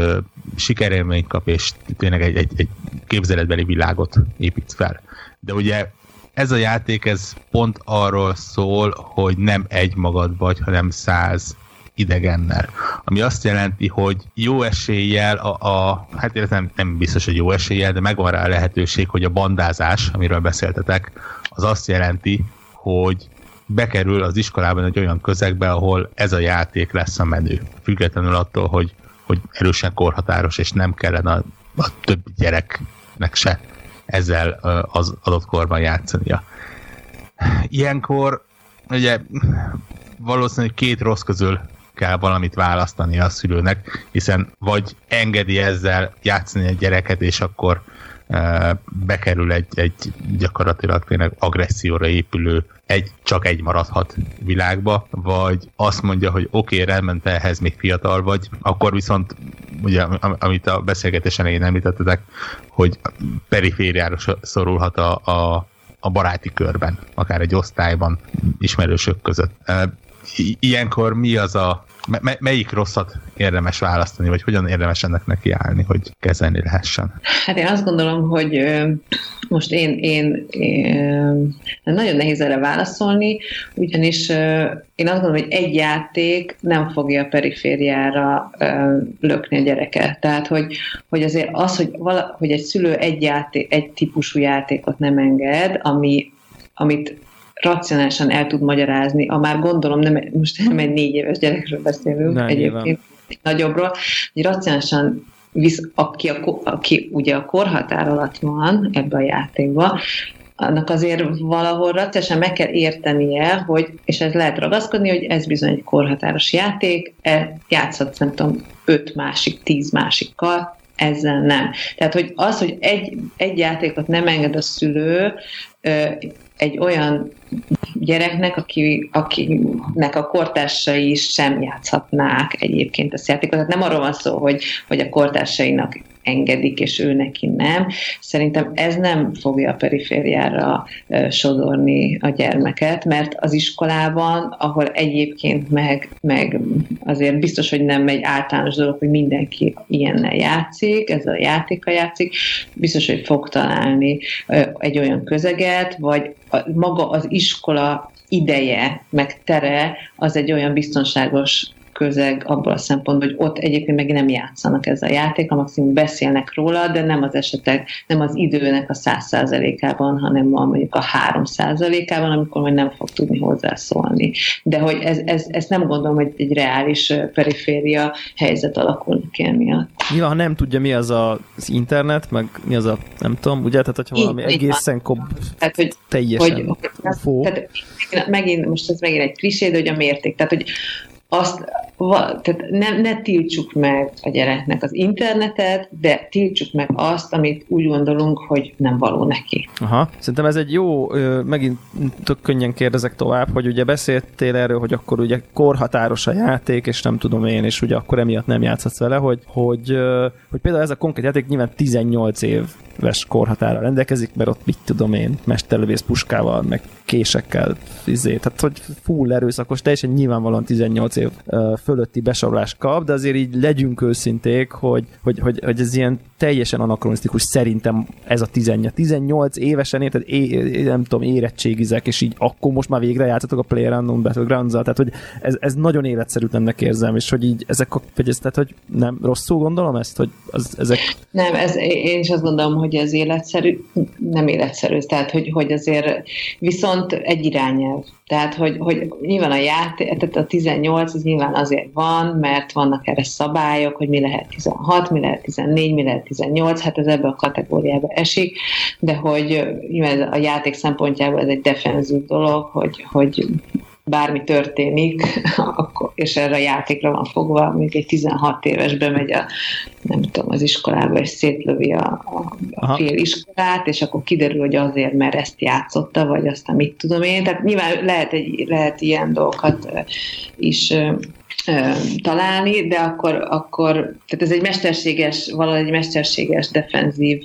sikerélményt kap, és tényleg egy, egy, egy képzeletbeli világot épít fel. De ugye ez a játék, ez pont arról szól, hogy nem egy magad vagy, hanem száz idegennel. Ami azt jelenti, hogy jó eséllyel, a, a hát nem, nem biztos, hogy jó eséllyel, de megvan rá a lehetőség, hogy a bandázás, amiről beszéltetek, az azt jelenti, hogy bekerül az iskolában egy olyan közegbe, ahol ez a játék lesz a menő. Függetlenül attól, hogy, hogy erősen korhatáros, és nem kellene a, a több gyereknek se ezzel az adott korban játszania. Ilyenkor ugye valószínűleg két rossz közül kell valamit választani a szülőnek, hiszen vagy engedi ezzel játszani a gyereket, és akkor bekerül egy, egy gyakorlatilag tényleg agresszióra épülő egy, csak egy maradhat világba, vagy azt mondja, hogy oké, okay, te ehhez még fiatal vagy, akkor viszont, ugye, amit a beszélgetés elején említettetek, hogy perifériára szorulhat a, a, a baráti körben, akár egy osztályban, ismerősök között. Ilyenkor mi az a me- melyik rosszat érdemes választani, vagy hogyan érdemes ennek neki állni, hogy kezelni lehessen? Hát én azt gondolom, hogy most én, én, én nagyon nehéz erre válaszolni, ugyanis én azt gondolom, hogy egy játék nem fogja a perifériára lökni a gyereket. Tehát, hogy, hogy azért az, hogy, vala, hogy egy szülő egy, játék, egy típusú játékot nem enged, ami, amit racionálisan el tud magyarázni, a már gondolom, nem, most nem egy négy éves gyerekről beszélünk nem, egyébként, nyilván. nagyobbról, hogy racionálisan visz, aki, a, aki ugye a korhatár alatt van ebbe a játékba, annak azért valahol racionálisan meg kell értenie, hogy, és ez lehet ragaszkodni, hogy ez bizony egy korhatáros játék, e, játszhatsz nem tudom, öt másik, tíz másikkal, ezzel nem. Tehát, hogy az, hogy egy, egy játékot nem enged a szülő, egy olyan gyereknek, aki, akinek a kortársai sem játszhatnák egyébként a játékot. Tehát nem arról van szó, hogy, hogy a kortársainak engedik, és ő neki nem. Szerintem ez nem fogja a perifériára sodorni a gyermeket, mert az iskolában, ahol egyébként meg, meg azért biztos, hogy nem egy általános dolog, hogy mindenki ilyennel játszik, ez a játéka játszik, biztos, hogy fog találni egy olyan közeget, vagy maga az iskola ideje, meg tere az egy olyan biztonságos közeg abból a szempontból, hogy ott egyébként meg nem játszanak ez a játék, a maximum beszélnek róla, de nem az esetek, nem az időnek a száz százalékában, hanem mondjuk a három százalékában, amikor majd nem fog tudni hozzászólni. De hogy ez, ez, ez nem gondolom, hogy egy reális periféria helyzet alakul ki emiatt. Nyilván, ha nem tudja, mi az a, az internet, meg mi az a, nem tudom, ugye, tehát hogyha valami Így, egészen kob, tehát, hogy, teljesen hogy, fó. Tehát, megint, most ez megint egy klisé, de hogy a mérték. Tehát, hogy azt, tehát ne, ne tiltsuk meg a gyereknek az internetet, de tiltsuk meg azt, amit úgy gondolunk, hogy nem való neki. Aha, szerintem ez egy jó, megint tök könnyen kérdezek tovább, hogy ugye beszéltél erről, hogy akkor ugye korhatáros a játék, és nem tudom én, és ugye akkor emiatt nem játszhatsz vele, hogy, hogy, hogy például ez a konkrét játék nyilván 18 éves korhatára rendelkezik, mert ott mit tudom én, mesterlövész puskával, meg késekkel, izé, tehát hogy full erőszakos, teljesen nyilvánvalóan 18 év fölötti besorolást kap, de azért így legyünk őszinték, hogy, hogy, hogy, hogy ez ilyen teljesen anakronisztikus szerintem ez a 18. 18 évesen, érted, é, nem tudom, érettségizek, és így akkor most már végre játszatok a PlayerUnknown battlegrounds tehát hogy ez, ez nagyon életszerűtlennek érzem, és hogy így ezek a, vagy ez, tehát, hogy nem rosszul gondolom ezt, hogy az, ezek... Nem, ez, én is azt gondolom, hogy ez életszerű, nem életszerű, tehát hogy, hogy azért viszont egy irányelv. Tehát, hogy, hogy nyilván a játék, tehát a 18 az nyilván azért van, mert vannak erre szabályok, hogy mi lehet 16, mi lehet 14, mi lehet 18, hát ez ebbe a kategóriába esik, de hogy nyilván a játék szempontjából ez egy defenzív dolog, hogy, hogy bármi történik, akkor, és erre a játékra van fogva, még egy 16 éves bemegy a, nem tudom, az iskolába, és szétlövi a, a, a fél iskolát, és akkor kiderül, hogy azért, mert ezt játszotta, vagy aztán mit tudom én. Tehát nyilván lehet, egy, lehet ilyen dolgokat is találni, de akkor, akkor tehát ez egy mesterséges, valahogy egy mesterséges defenzív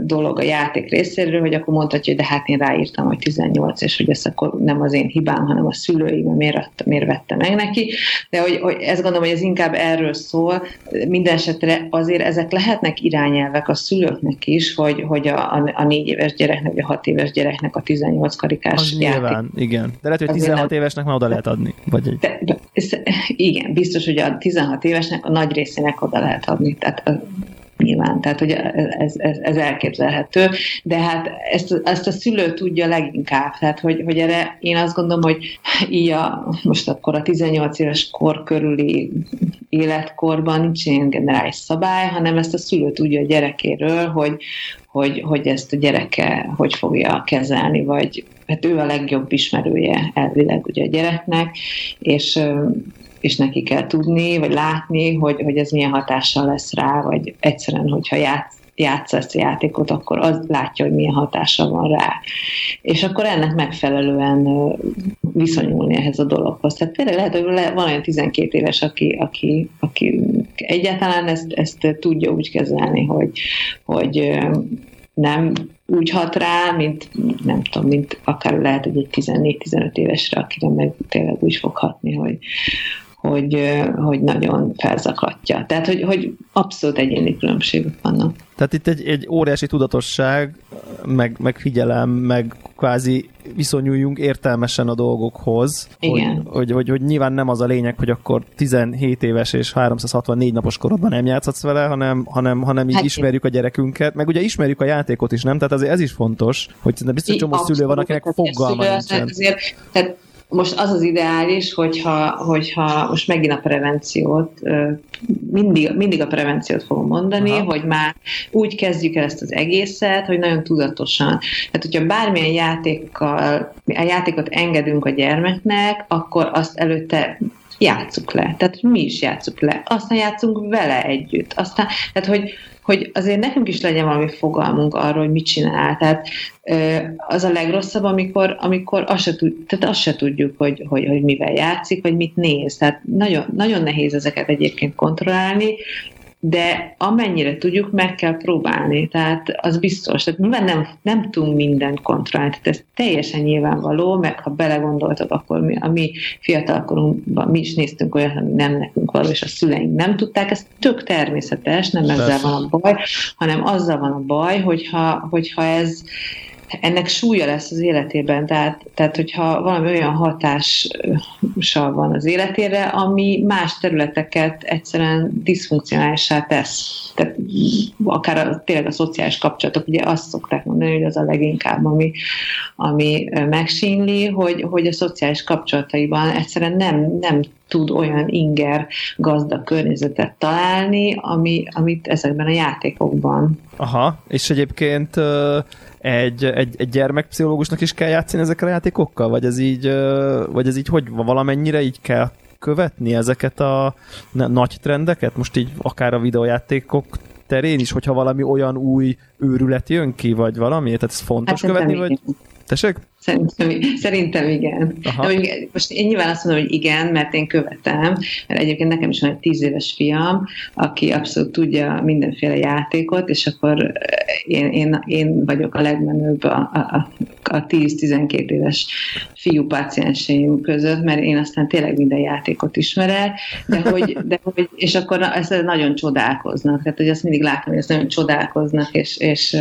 dolog a játék részéről, hogy akkor mondhatja, hogy de hát én ráírtam, hogy 18, és hogy ez akkor nem az én hibám, hanem a szülői, mert miért, miért vette meg neki. De hogy, hogy ezt gondolom, hogy ez inkább erről szól. Minden esetre azért ezek lehetnek irányelvek a szülőknek is, hogy, hogy a, a, a négy éves gyereknek, vagy a hat éves gyereknek a 18 karikás az játék. Nyilván, igen. De lehet, hogy 16 évesnek már oda lehet adni. Vagy egy... de, de, igen, biztos, hogy a 16 évesnek a nagy részének oda lehet adni. Tehát nyilván, tehát hogy ez, ez, ez elképzelhető, de hát ezt, ezt a szülő tudja leginkább, tehát hogy, hogy erre én azt gondolom, hogy így a, most akkor a 18 éves kor körüli életkorban nincs ilyen generális szabály, hanem ezt a szülő tudja a gyerekéről, hogy, hogy, hogy ezt a gyereke hogy fogja kezelni, vagy hát ő a legjobb ismerője elvileg ugye a gyereknek, és és neki kell tudni, vagy látni, hogy, hogy ez milyen hatással lesz rá, vagy egyszerűen, hogyha játsz, játsz ezt a játékot, akkor az látja, hogy milyen hatása van rá. És akkor ennek megfelelően viszonyulni ehhez a dologhoz. Tehát például lehet, hogy van olyan 12 éves, aki, aki, aki egyáltalán ezt, ezt tudja úgy kezelni, hogy, hogy nem úgy hat rá, mint nem tudom, mint akár lehet, egy 14-15 évesre, akire meg tényleg úgy fog hatni, hogy, hogy, hogy nagyon felzaklatja. Tehát, hogy, hogy abszolút egyéni különbségek vannak. Tehát itt egy, egy óriási tudatosság, meg, meg figyelem, meg kvázi viszonyuljunk értelmesen a dolgokhoz. Igen. Hogy, hogy, hogy, hogy nyilván nem az a lényeg, hogy akkor 17 éves és 364 napos korodban nem játszhatsz vele, hanem, hanem, hanem így hát ismerjük a gyerekünket, meg ugye ismerjük a játékot is, nem? Tehát azért ez is fontos, hogy biztos csomó szülő van, akinek fogalma nincsen. Azért, tehát most az az ideális, hogyha, hogyha most megint a prevenciót, mindig, mindig a prevenciót fogom mondani, Aha. hogy már úgy kezdjük el ezt az egészet, hogy nagyon tudatosan. Tehát, hogyha bármilyen játékkal, a játékot engedünk a gyermeknek, akkor azt előtte játsszuk le. Tehát mi is játsszuk le. Aztán játszunk vele együtt. Aztán, tehát, hogy, hogy azért nekünk is legyen valami fogalmunk arról, hogy mit csinál. Tehát az a legrosszabb, amikor, amikor azt, se tud, tehát azt se tudjuk, hogy, hogy, hogy mivel játszik, vagy mit néz. Tehát nagyon, nagyon nehéz ezeket egyébként kontrollálni, de amennyire tudjuk, meg kell próbálni, tehát az biztos. Tehát nyilván nem, nem tudunk mindent kontrollálni, tehát ez teljesen nyilvánvaló, meg ha belegondoltak, akkor mi, a mi fiatalkorunkban mi is néztünk olyat, ami nem nekünk való, és a szüleink nem tudták, ez tök természetes, nem ezzel van a baj, hanem azzal van a baj, hogyha, hogyha ez ennek súlya lesz az életében, tehát, tehát hogyha valami olyan hatással van az életére, ami más területeket egyszerűen diszfunkcionálisá tesz. Tehát akár a, tényleg a szociális kapcsolatok, ugye azt szokták mondani, hogy az a leginkább, ami, ami megsínli, hogy, hogy a szociális kapcsolataiban egyszerűen nem, nem tud olyan inger gazdag környezetet találni, ami, amit ezekben a játékokban. Aha, és egyébként egy, egy, egy gyermekpszichológusnak is kell játszani ezekkel a játékokkal? Vagy ez így, vagy ez így hogy valamennyire így kell követni ezeket a nagy trendeket? Most így akár a videójátékok terén is, hogyha valami olyan új őrület jön ki, vagy valami? Tehát ez fontos hát követni, vagy... Tessék? Szerintem, szerintem igen. Aha. De most én nyilván azt mondom, hogy igen, mert én követem, mert egyébként nekem is van egy tíz éves fiam, aki abszolút tudja mindenféle játékot, és akkor én, én, én vagyok a legmenőbb a, a, a 10-12 éves fiú pácienseim között, mert én aztán tényleg minden játékot ismerek, de hogy, de hogy és akkor ezt nagyon csodálkoznak, tehát hogy azt mindig látom, hogy ezt nagyon csodálkoznak, és, és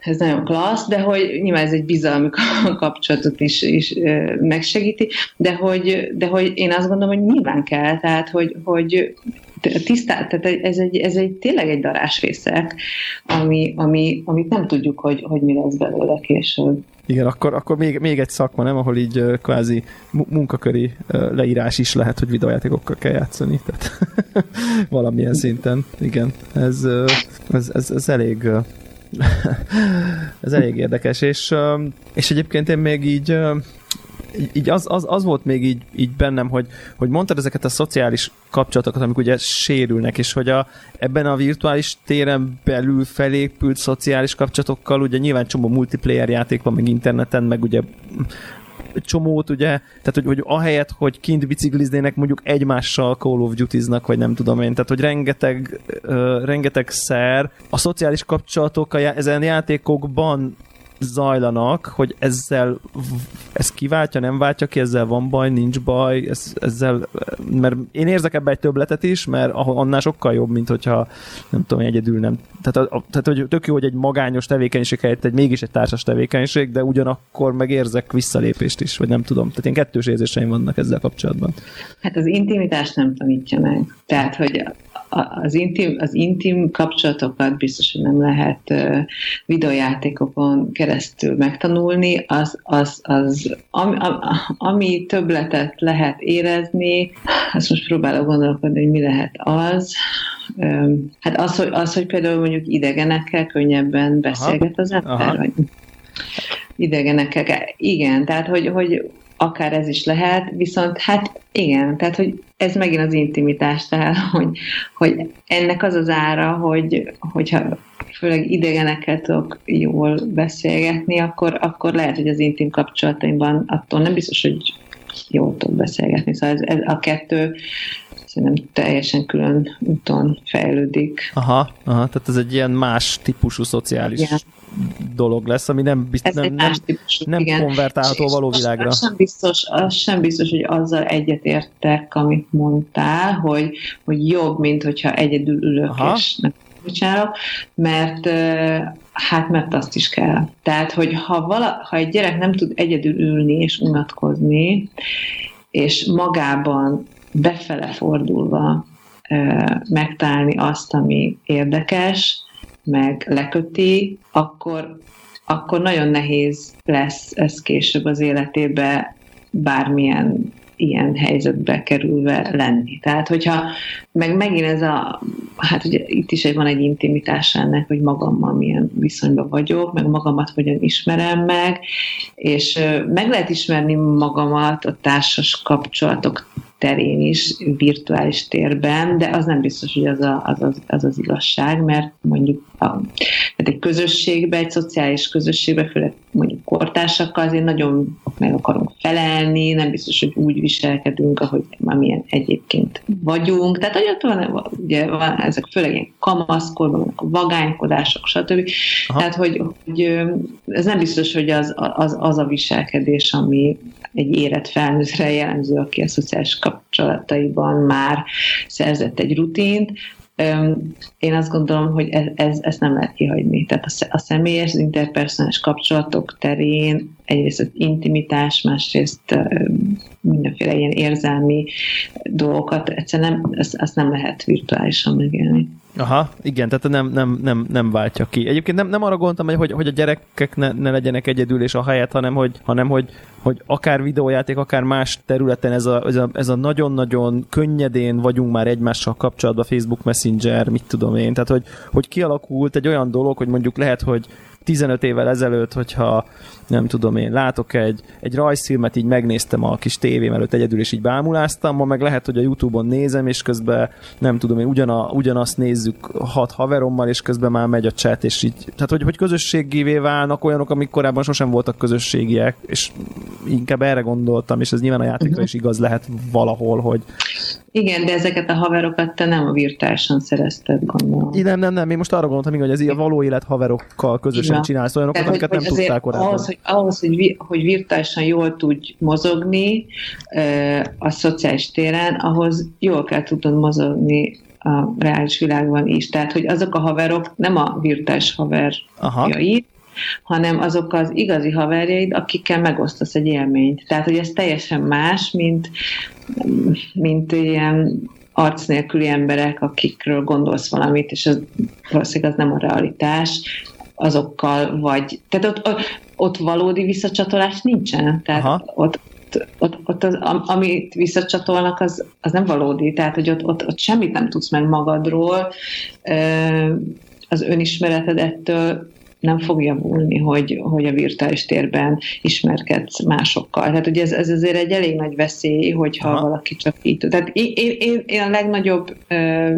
ez nagyon klassz, de hogy nyilván ez egy bizalmi kapcsolatot is, is megsegíti, de hogy, de hogy én azt gondolom, hogy nyilván kell, tehát hogy, hogy tisztá, tehát ez egy, ez egy tényleg egy darásfészek, ami, ami, amit nem tudjuk, hogy, hogy mi lesz belőle később. Igen, akkor, akkor még, még egy szakma, nem, ahol így kvázi munkaköri leírás is lehet, hogy videójátékokkal kell játszani, tehát valamilyen szinten, igen, ez, ez, ez, ez elég ez elég érdekes, és, és egyébként én még így így az, az, az volt még így, így bennem, hogy, hogy mondtad ezeket a szociális kapcsolatokat, amik ugye sérülnek, és hogy a, ebben a virtuális téren belül felépült szociális kapcsolatokkal, ugye nyilván csomó multiplayer játék van, meg interneten, meg ugye csomót, ugye, tehát hogy, hogy ahelyett, hogy kint bicikliznének, mondjuk egymással Call of Duty-znak, vagy nem tudom én, tehát hogy rengeteg, uh, rengeteg szer a szociális kapcsolatok a já- ezen játékokban zajlanak, hogy ezzel ez kiváltja, nem váltja ki, ezzel van baj, nincs baj, ez, ezzel, mert én érzek ebbe egy töbletet is, mert annál sokkal jobb, mint hogyha nem tudom, egyedül nem. Tehát, a, tehát hogy tök jó, hogy egy magányos tevékenység helyett egy mégis egy társas tevékenység, de ugyanakkor meg érzek visszalépést is, vagy nem tudom. Tehát én kettős érzéseim vannak ezzel kapcsolatban. Hát az intimitást nem tanítja meg. Tehát, hogy az intim, az intim kapcsolatokat biztos, hogy nem lehet videójátékokon keresztül megtanulni, az, az, az ami, ami többletet lehet érezni, azt most próbálok gondolkodni, hogy mi lehet az, hát az hogy, az, hogy például mondjuk idegenekkel könnyebben beszélget az ember, Aha. vagy idegenekkel, igen, tehát hogy, hogy akár ez is lehet, viszont hát igen, tehát hogy ez megint az intimitás, tehát hogy, hogy ennek az az ára, hogy, hogyha főleg idegenekkel tudok jól beszélgetni, akkor, akkor lehet, hogy az intim kapcsolataimban attól nem biztos, hogy jól tudok beszélgetni. Szóval ez, ez a kettő szerintem teljesen külön úton fejlődik. Aha, aha, tehát ez egy ilyen más típusú szociális igen dolog lesz, ami nem, bizt, nem, nem, típusú, nem igen. konvertálható a való világra. Az sem, biztos, az sem biztos, hogy azzal egyetértek, amit mondtál, hogy, hogy jobb, mint hogyha egyedül ülök Aha. és nem csinálok, mert hát mert azt is kell. Tehát, hogy ha, vala, ha egy gyerek nem tud egyedül ülni és unatkozni, és magában befele fordulva megtalálni azt, ami érdekes, meg leköti, akkor, akkor nagyon nehéz lesz ez később az életébe bármilyen ilyen helyzetbe kerülve lenni. Tehát, hogyha meg megint ez a, hát ugye itt is van egy intimitás ennek, hogy magammal milyen viszonyban vagyok, meg magamat hogyan ismerem meg, és meg lehet ismerni magamat a társas kapcsolatok terén is, virtuális térben, de az nem biztos, hogy az a, az, az, az, az igazság, mert mondjuk a, tehát egy közösségbe, egy szociális közösségbe, főleg mondjuk kortársakkal azért nagyon meg akarunk felelni, nem biztos, hogy úgy viselkedünk, ahogy amilyen egyébként vagyunk. Tehát van, ugye van, ezek főleg ilyen kamaszkorban, vannak a vagánykodások, stb. Aha. Tehát, hogy, hogy ez nem biztos, hogy az, az, az a viselkedés, ami egy érett felnőttre jellemző, aki a szociális kapcsolataiban már szerzett egy rutint, én azt gondolom, hogy ez, ez, ezt nem lehet kihagyni. Tehát a, a személyes, interpersonális kapcsolatok terén egyrészt az intimitás, másrészt mindenféle ilyen érzelmi dolgokat egyszerűen nem, ezt, ezt nem lehet virtuálisan megélni. Aha, igen, tehát nem, nem, nem, nem váltja ki. Egyébként nem, nem arra gondoltam, hogy, hogy a gyerekek ne, ne legyenek egyedül és a helyet, hanem hogy, hanem hogy, hogy akár videójáték, akár más területen ez a, ez a, ez a nagyon-nagyon könnyedén vagyunk már egymással kapcsolatban, Facebook Messenger, mit tudom én, tehát hogy, hogy kialakult egy olyan dolog, hogy mondjuk lehet, hogy 15 évvel ezelőtt, hogyha nem tudom én, látok egy, egy rajzfilmet, így megnéztem a kis tévém előtt egyedül, és így bámuláztam, ma meg lehet, hogy a Youtube-on nézem, és közben nem tudom én, ugyana, ugyanazt nézzük hat haverommal, és közben már megy a chat, és így, tehát hogy, hogy közösségévé válnak olyanok, amik korábban sosem voltak közösségiek, és inkább erre gondoltam, és ez nyilván a játékra is igaz lehet valahol, hogy igen, de ezeket a haverokat te nem a virtuálisan szerezted, gondolom. Igen, nem, nem, én most arra gondoltam, hogy ez így a való élet haverokkal Igen. csinálsz olyanokat, Tehát, amiket hogy, nem tudtál korábban. Ahhoz, hogy, ahhoz hogy, hogy virtuálisan jól tudj mozogni a szociális téren, ahhoz jól kell tudnod mozogni a reális világban is. Tehát, hogy azok a haverok nem a virtuális haverjai, hanem azok az igazi haverjaid, akikkel megosztasz egy élményt. Tehát, hogy ez teljesen más, mint, mint ilyen arc nélküli emberek, akikről gondolsz valamit, és az valószínűleg az nem a realitás, azokkal vagy, tehát ott, ott, valódi visszacsatolás nincsen, tehát Aha. ott ott, ott az, amit visszacsatolnak, az, az nem valódi, tehát hogy ott, ott, ott semmit nem tudsz meg magadról, az önismereted ettől nem fog javulni, hogy, hogy a virtuális térben ismerkedsz másokkal. Tehát ugye ez, ez azért egy elég nagy veszély, hogyha Aha. valaki csak így tud. Tehát én, én, én a legnagyobb ö,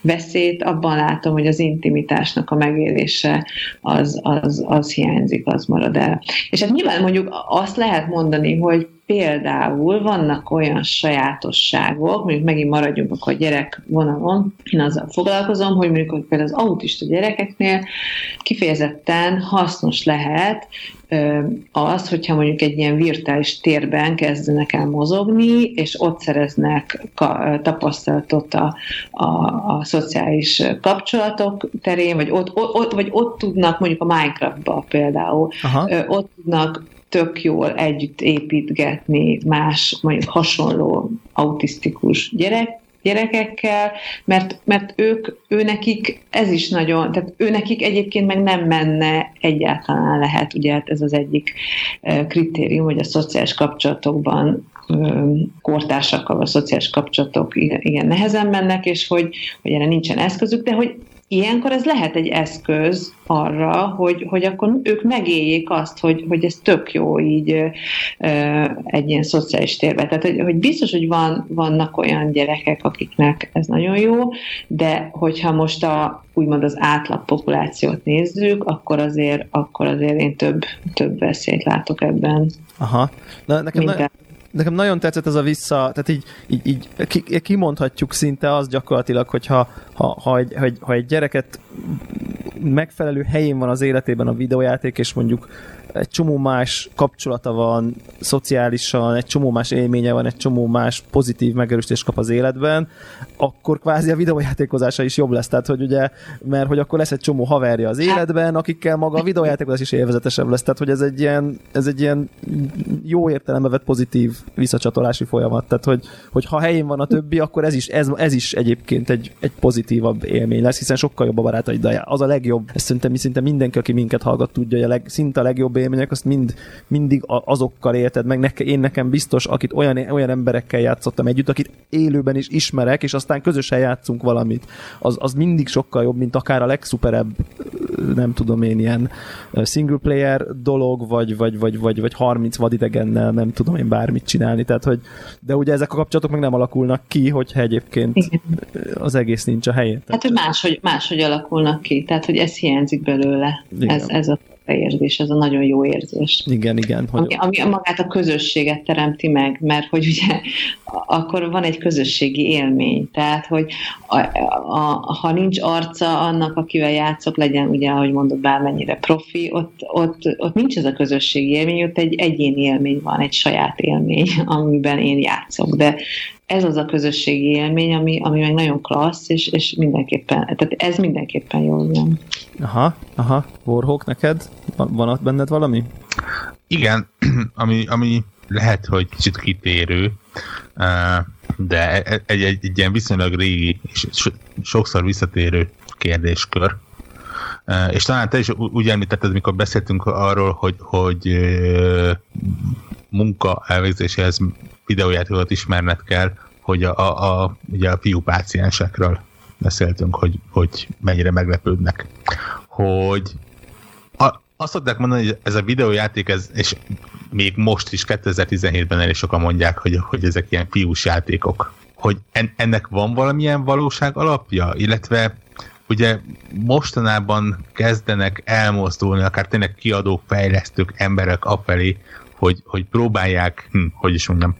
veszélyt abban látom, hogy az intimitásnak a megélése az, az, az hiányzik, az marad el. És hát nyilván mondjuk azt lehet mondani, hogy például vannak olyan sajátosságok, mondjuk megint maradjunk akkor a gyerek vonalon, én azzal foglalkozom, hogy mondjuk hogy például az autista gyerekeknél kifejezetten hasznos lehet az, hogyha mondjuk egy ilyen virtuális térben kezdenek el mozogni, és ott szereznek tapasztalatot a, a, a szociális kapcsolatok terén, vagy ott, ott, vagy ott tudnak mondjuk a Minecraftba például, Aha. ott tudnak tök jól együtt építgetni más, mondjuk hasonló autisztikus gyerek, gyerekekkel, mert, mert ők, ő nekik ez is nagyon, tehát ő nekik egyébként meg nem menne egyáltalán lehet, ugye hát ez az egyik kritérium, hogy a szociális kapcsolatokban kortársakkal a szociális kapcsolatok igen nehezen mennek, és hogy, hogy erre nincsen eszközük, de hogy ilyenkor ez lehet egy eszköz arra, hogy, hogy akkor ők megéljék azt, hogy, hogy ez tök jó így egy ilyen szociális térben. Tehát, hogy, hogy biztos, hogy van, vannak olyan gyerekek, akiknek ez nagyon jó, de hogyha most a, úgymond az átlag populációt nézzük, akkor azért, akkor azért én több, több veszélyt látok ebben. Aha. Na, nekem, na, nekem nagyon tetszett ez a vissza, tehát így, így, így kimondhatjuk szinte az gyakorlatilag, hogyha ha, ha, ha, egy, ha egy gyereket megfelelő helyén van az életében a videójáték, és mondjuk egy csomó más kapcsolata van szociálisan, egy csomó más élménye van, egy csomó más pozitív megerősítést kap az életben, akkor kvázi a videójátékozása is jobb lesz. Tehát, hogy ugye, mert hogy akkor lesz egy csomó haverja az életben, akikkel maga a videójátékozás is élvezetesebb lesz. Tehát, hogy ez egy ilyen, ez egy ilyen jó értelembe vett pozitív visszacsatolási folyamat. Tehát, hogy, hogy ha helyén van a többi, akkor ez is, ez, ez is egyébként egy, egy pozitívabb élmény lesz, hiszen sokkal jobb a barátaid, az a legjobb. Ezt szerintem szinte mindenki, aki minket hallgat, tudja, hogy a leg, szinte a legjobb élmények, azt mind, mindig azokkal élted meg. Neke, én nekem biztos, akit olyan, olyan emberekkel játszottam együtt, akit élőben is ismerek, és aztán közösen játszunk valamit. Az, az mindig sokkal jobb, mint akár a legszuperebb, nem tudom én, ilyen single player dolog, vagy, vagy, vagy, vagy, vagy 30 vadidegennel nem tudom én bármit csinálni. Tehát, hogy, de ugye ezek a kapcsolatok meg nem alakulnak ki, hogyha egyébként Igen. az egész nincs a helyén. Hát, hogy máshogy, máshogy alakulnak ki, tehát, hogy ez hiányzik belőle. Ez, ez a érzés, ez a nagyon jó érzés. Igen, igen. Hogy... Ami, ami magát a közösséget teremti meg, mert hogy ugye akkor van egy közösségi élmény, tehát hogy a, a, ha nincs arca annak, akivel játszok, legyen ugye, ahogy mondod, bármennyire profi, ott, ott, ott nincs ez a közösségi élmény, ott egy egyéni élmény van, egy saját élmény, amiben én játszok, de ez az a közösségi élmény, ami, ami meg nagyon klassz, és, és mindenképpen, tehát ez mindenképpen jól jön. Aha, aha. Warhawk, neked van, van ott benned valami? Igen, ami, ami lehet, hogy kicsit kitérő, de egy, egy, egy, egy ilyen viszonylag régi és sokszor visszatérő kérdéskör. És talán te is úgy említetted, mikor beszéltünk arról, hogy, hogy munka elvégzéséhez videójátékot ismerned kell, hogy a, a, a, ugye a fiú páciensekről beszéltünk, hogy, hogy mennyire meglepődnek. Hogy a, azt szokták mondani, hogy ez a videójáték, ez, és még most is 2017-ben elég sokan mondják, hogy, hogy ezek ilyen fiús játékok. Hogy en, ennek van valamilyen valóság alapja, illetve ugye mostanában kezdenek elmozdulni, akár tényleg kiadók, fejlesztők, emberek afelé, hogy, hogy próbálják, hm, hogy is mondjam,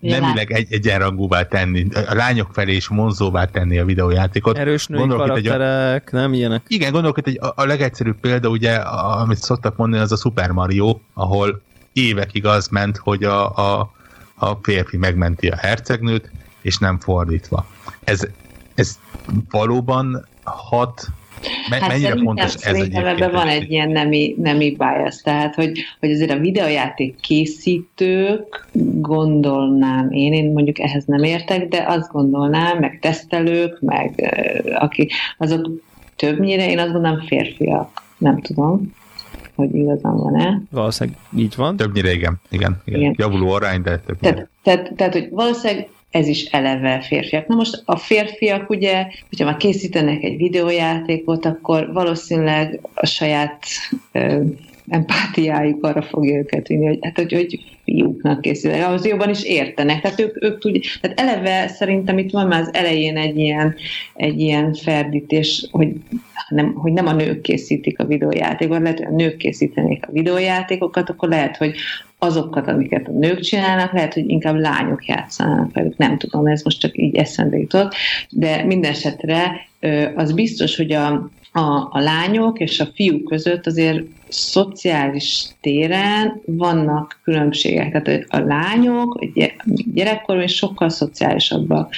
nemileg egy, egyenrangúvá tenni, a lányok felé is vonzóvá tenni a videójátékot. Erős női gondolok karakterek, egy, nem ilyenek. Igen, gondolok, hogy egy, a, a legegyszerűbb példa, ugye, a, amit szoktak mondani, az a Super Mario, ahol évekig az ment, hogy a, a, a férfi megmenti a hercegnőt, és nem fordítva. Ez, ez valóban hat Me- hát mennyire fontos ez egyébként? ebben van egy ilyen nemi, nemi bias, tehát hogy, hogy azért a videojáték készítők gondolnám én, én mondjuk ehhez nem értek, de azt gondolnám, meg tesztelők, meg akik, azok többnyire én azt gondolom férfiak, nem tudom hogy igazán van-e. Valószínűleg így van. Többnyire igen, igen, igen. igen. Javuló arány, de többnyire. Tehát, tehát, tehát, hogy valószínűleg ez is eleve férfiak. Na most a férfiak ugye, hogyha már készítenek egy videójátékot, akkor valószínűleg a saját ö, empátiájuk arra fogja őket vinni, hogy, hát, hogy, hogy fiúknak készülnek, ahhoz jobban is értenek. Tehát ők, ők tudják, tehát eleve szerintem itt van már az elején egy ilyen, egy ilyen ferdítés, hogy nem, hogy nem a nők készítik a videójátékokat, lehet, hogy a nők készítenék a videójátékokat, akkor lehet, hogy azokat, amiket a nők csinálnak, lehet, hogy inkább lányok játszanak velük, nem tudom, ez most csak így eszembe jutott, de minden esetre az biztos, hogy a, a, a lányok és a fiúk között azért szociális téren vannak különbségek. Tehát a lányok gyerekkorban is sokkal szociálisabbak,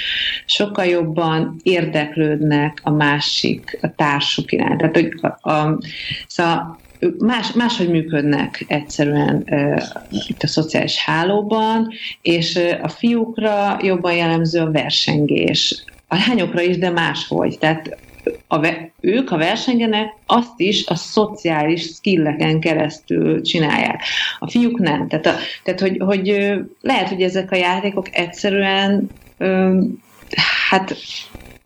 sokkal jobban érdeklődnek a másik, a társuk iránt. Tehát, hogy a, a, szóval más, máshogy működnek egyszerűen uh, itt a szociális hálóban, és a fiúkra jobban jellemző a versengés. A lányokra is, de máshogy. Tehát a, ők, a versengenek, azt is a szociális skilleken keresztül csinálják. A fiúk nem. Tehát, a, tehát hogy, hogy lehet, hogy ezek a játékok egyszerűen hát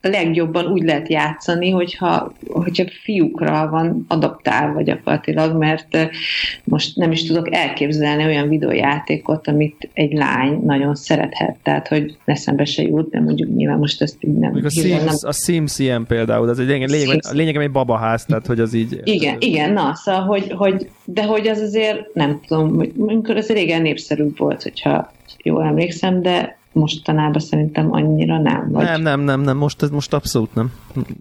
legjobban úgy lehet játszani, hogyha, hogyha fiúkra van adaptálva gyakorlatilag, mert eh, most nem is tudok elképzelni olyan videójátékot, amit egy lány nagyon szerethet, tehát hogy eszembe se jut, de mondjuk nyilván most ezt így nem... a Sims, nem... a Sims ilyen például, az egy lényeg, lényeg, a lényegem egy babaház, tehát hogy az így... Igen, igen, na, szóval, hogy, hogy, de hogy az azért, nem tudom, hogy amikor ez régen népszerűbb volt, hogyha jól emlékszem, de mostanában szerintem annyira nem. Vagy... Nem, nem, nem, nem, most, most abszolút nem.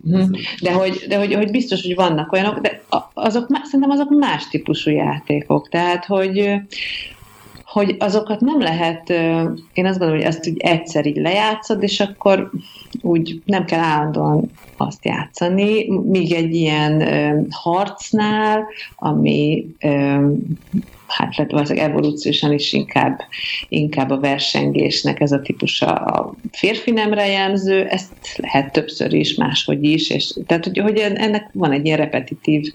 Mhm. De, hogy, de hogy, hogy biztos, hogy vannak olyanok, de azok, szerintem azok más típusú játékok, tehát hogy hogy azokat nem lehet, én azt gondolom, hogy ezt úgy egyszer így lejátszod, és akkor úgy nem kell állandóan azt játszani, míg egy ilyen harcnál, ami hát lett valószínűleg evolúciósan is inkább, inkább a versengésnek ez a típusa a férfi nemre jelző, ezt lehet többször is, máshogy is, és tehát hogy, hogy ennek van egy ilyen repetitív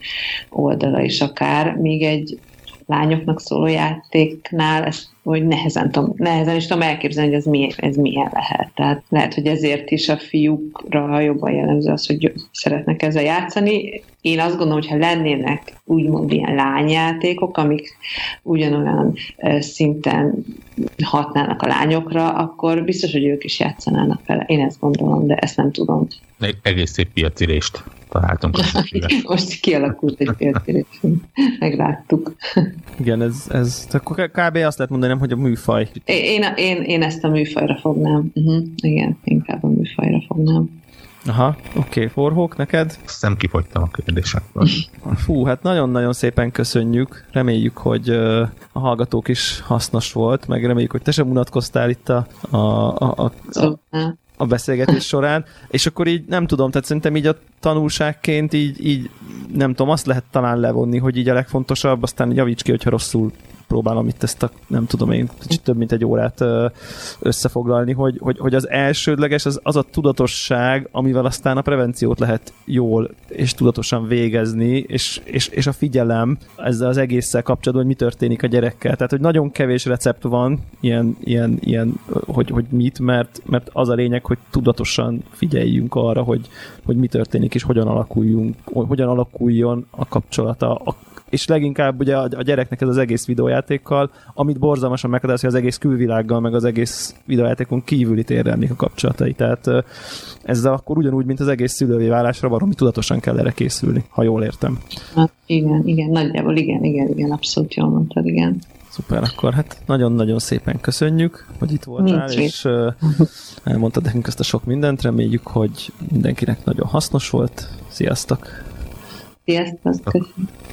oldala is akár, míg egy lányoknak szóló játéknál ezt hogy nehezen, tudom, nehezen is tudom elképzelni, hogy ez, milyen, ez milyen lehet. Tehát lehet, hogy ezért is a fiúkra jobban jellemző az, hogy szeretnek ezzel játszani. Én azt gondolom, hogy ha lennének úgymond ilyen lányjátékok, amik ugyanolyan szinten hatnának a lányokra, akkor biztos, hogy ők is játszanának vele. Én ezt gondolom, de ezt nem tudom. Egész szép piacirést találtunk. Most kialakult egy piacirést. Megláttuk. Igen, ez, ez akkor kb. azt lehet mondani, nem, hogy a műfaj. Én, én, én ezt a műfajra fognám. Uh-huh. Igen, inkább a műfajra fognám. Aha, oké, okay. Forhók, neked? Szem kifogytam a kérdésekből. Fú, hát nagyon-nagyon szépen köszönjük. Reméljük, hogy a hallgatók is hasznos volt, meg reméljük, hogy te sem unatkoztál itt a, a, a, a, a, a beszélgetés során, és akkor így nem tudom, tehát szerintem így a tanulságként így, így nem tudom, azt lehet talán levonni, hogy így a legfontosabb, aztán javíts ki, hogyha rosszul próbálom itt ezt a, nem tudom én, kicsit több mint egy órát összefoglalni, hogy, hogy, hogy az elsődleges az, az a tudatosság, amivel aztán a prevenciót lehet jól és tudatosan végezni, és, és, és a figyelem ezzel az egésszel kapcsolatban, hogy mi történik a gyerekkel. Tehát, hogy nagyon kevés recept van, ilyen, ilyen, ilyen hogy, hogy mit, mert, mert az a lényeg, hogy tudatosan figyeljünk arra, hogy, hogy mi történik, és hogyan alakuljunk, hogyan alakuljon a kapcsolata a és leginkább ugye a gyereknek ez az egész videójátékkal, amit borzalmasan meghatároz, hogy az egész külvilággal, meg az egész videójátékon kívüli térrel a kapcsolatai. Tehát ezzel akkor ugyanúgy, mint az egész szülői válásra valami tudatosan kell erre készülni, ha jól értem. Hát igen, igen, nagyjából igen, igen, igen, abszolút jól mondtad, igen. Szuper, akkor hát nagyon-nagyon szépen köszönjük, hogy itt voltál, Nincs és uh, elmondtad nekünk ezt a sok mindent. Reméljük, hogy mindenkinek nagyon hasznos volt. Sziasztok! Sziasztok! Köszönjük.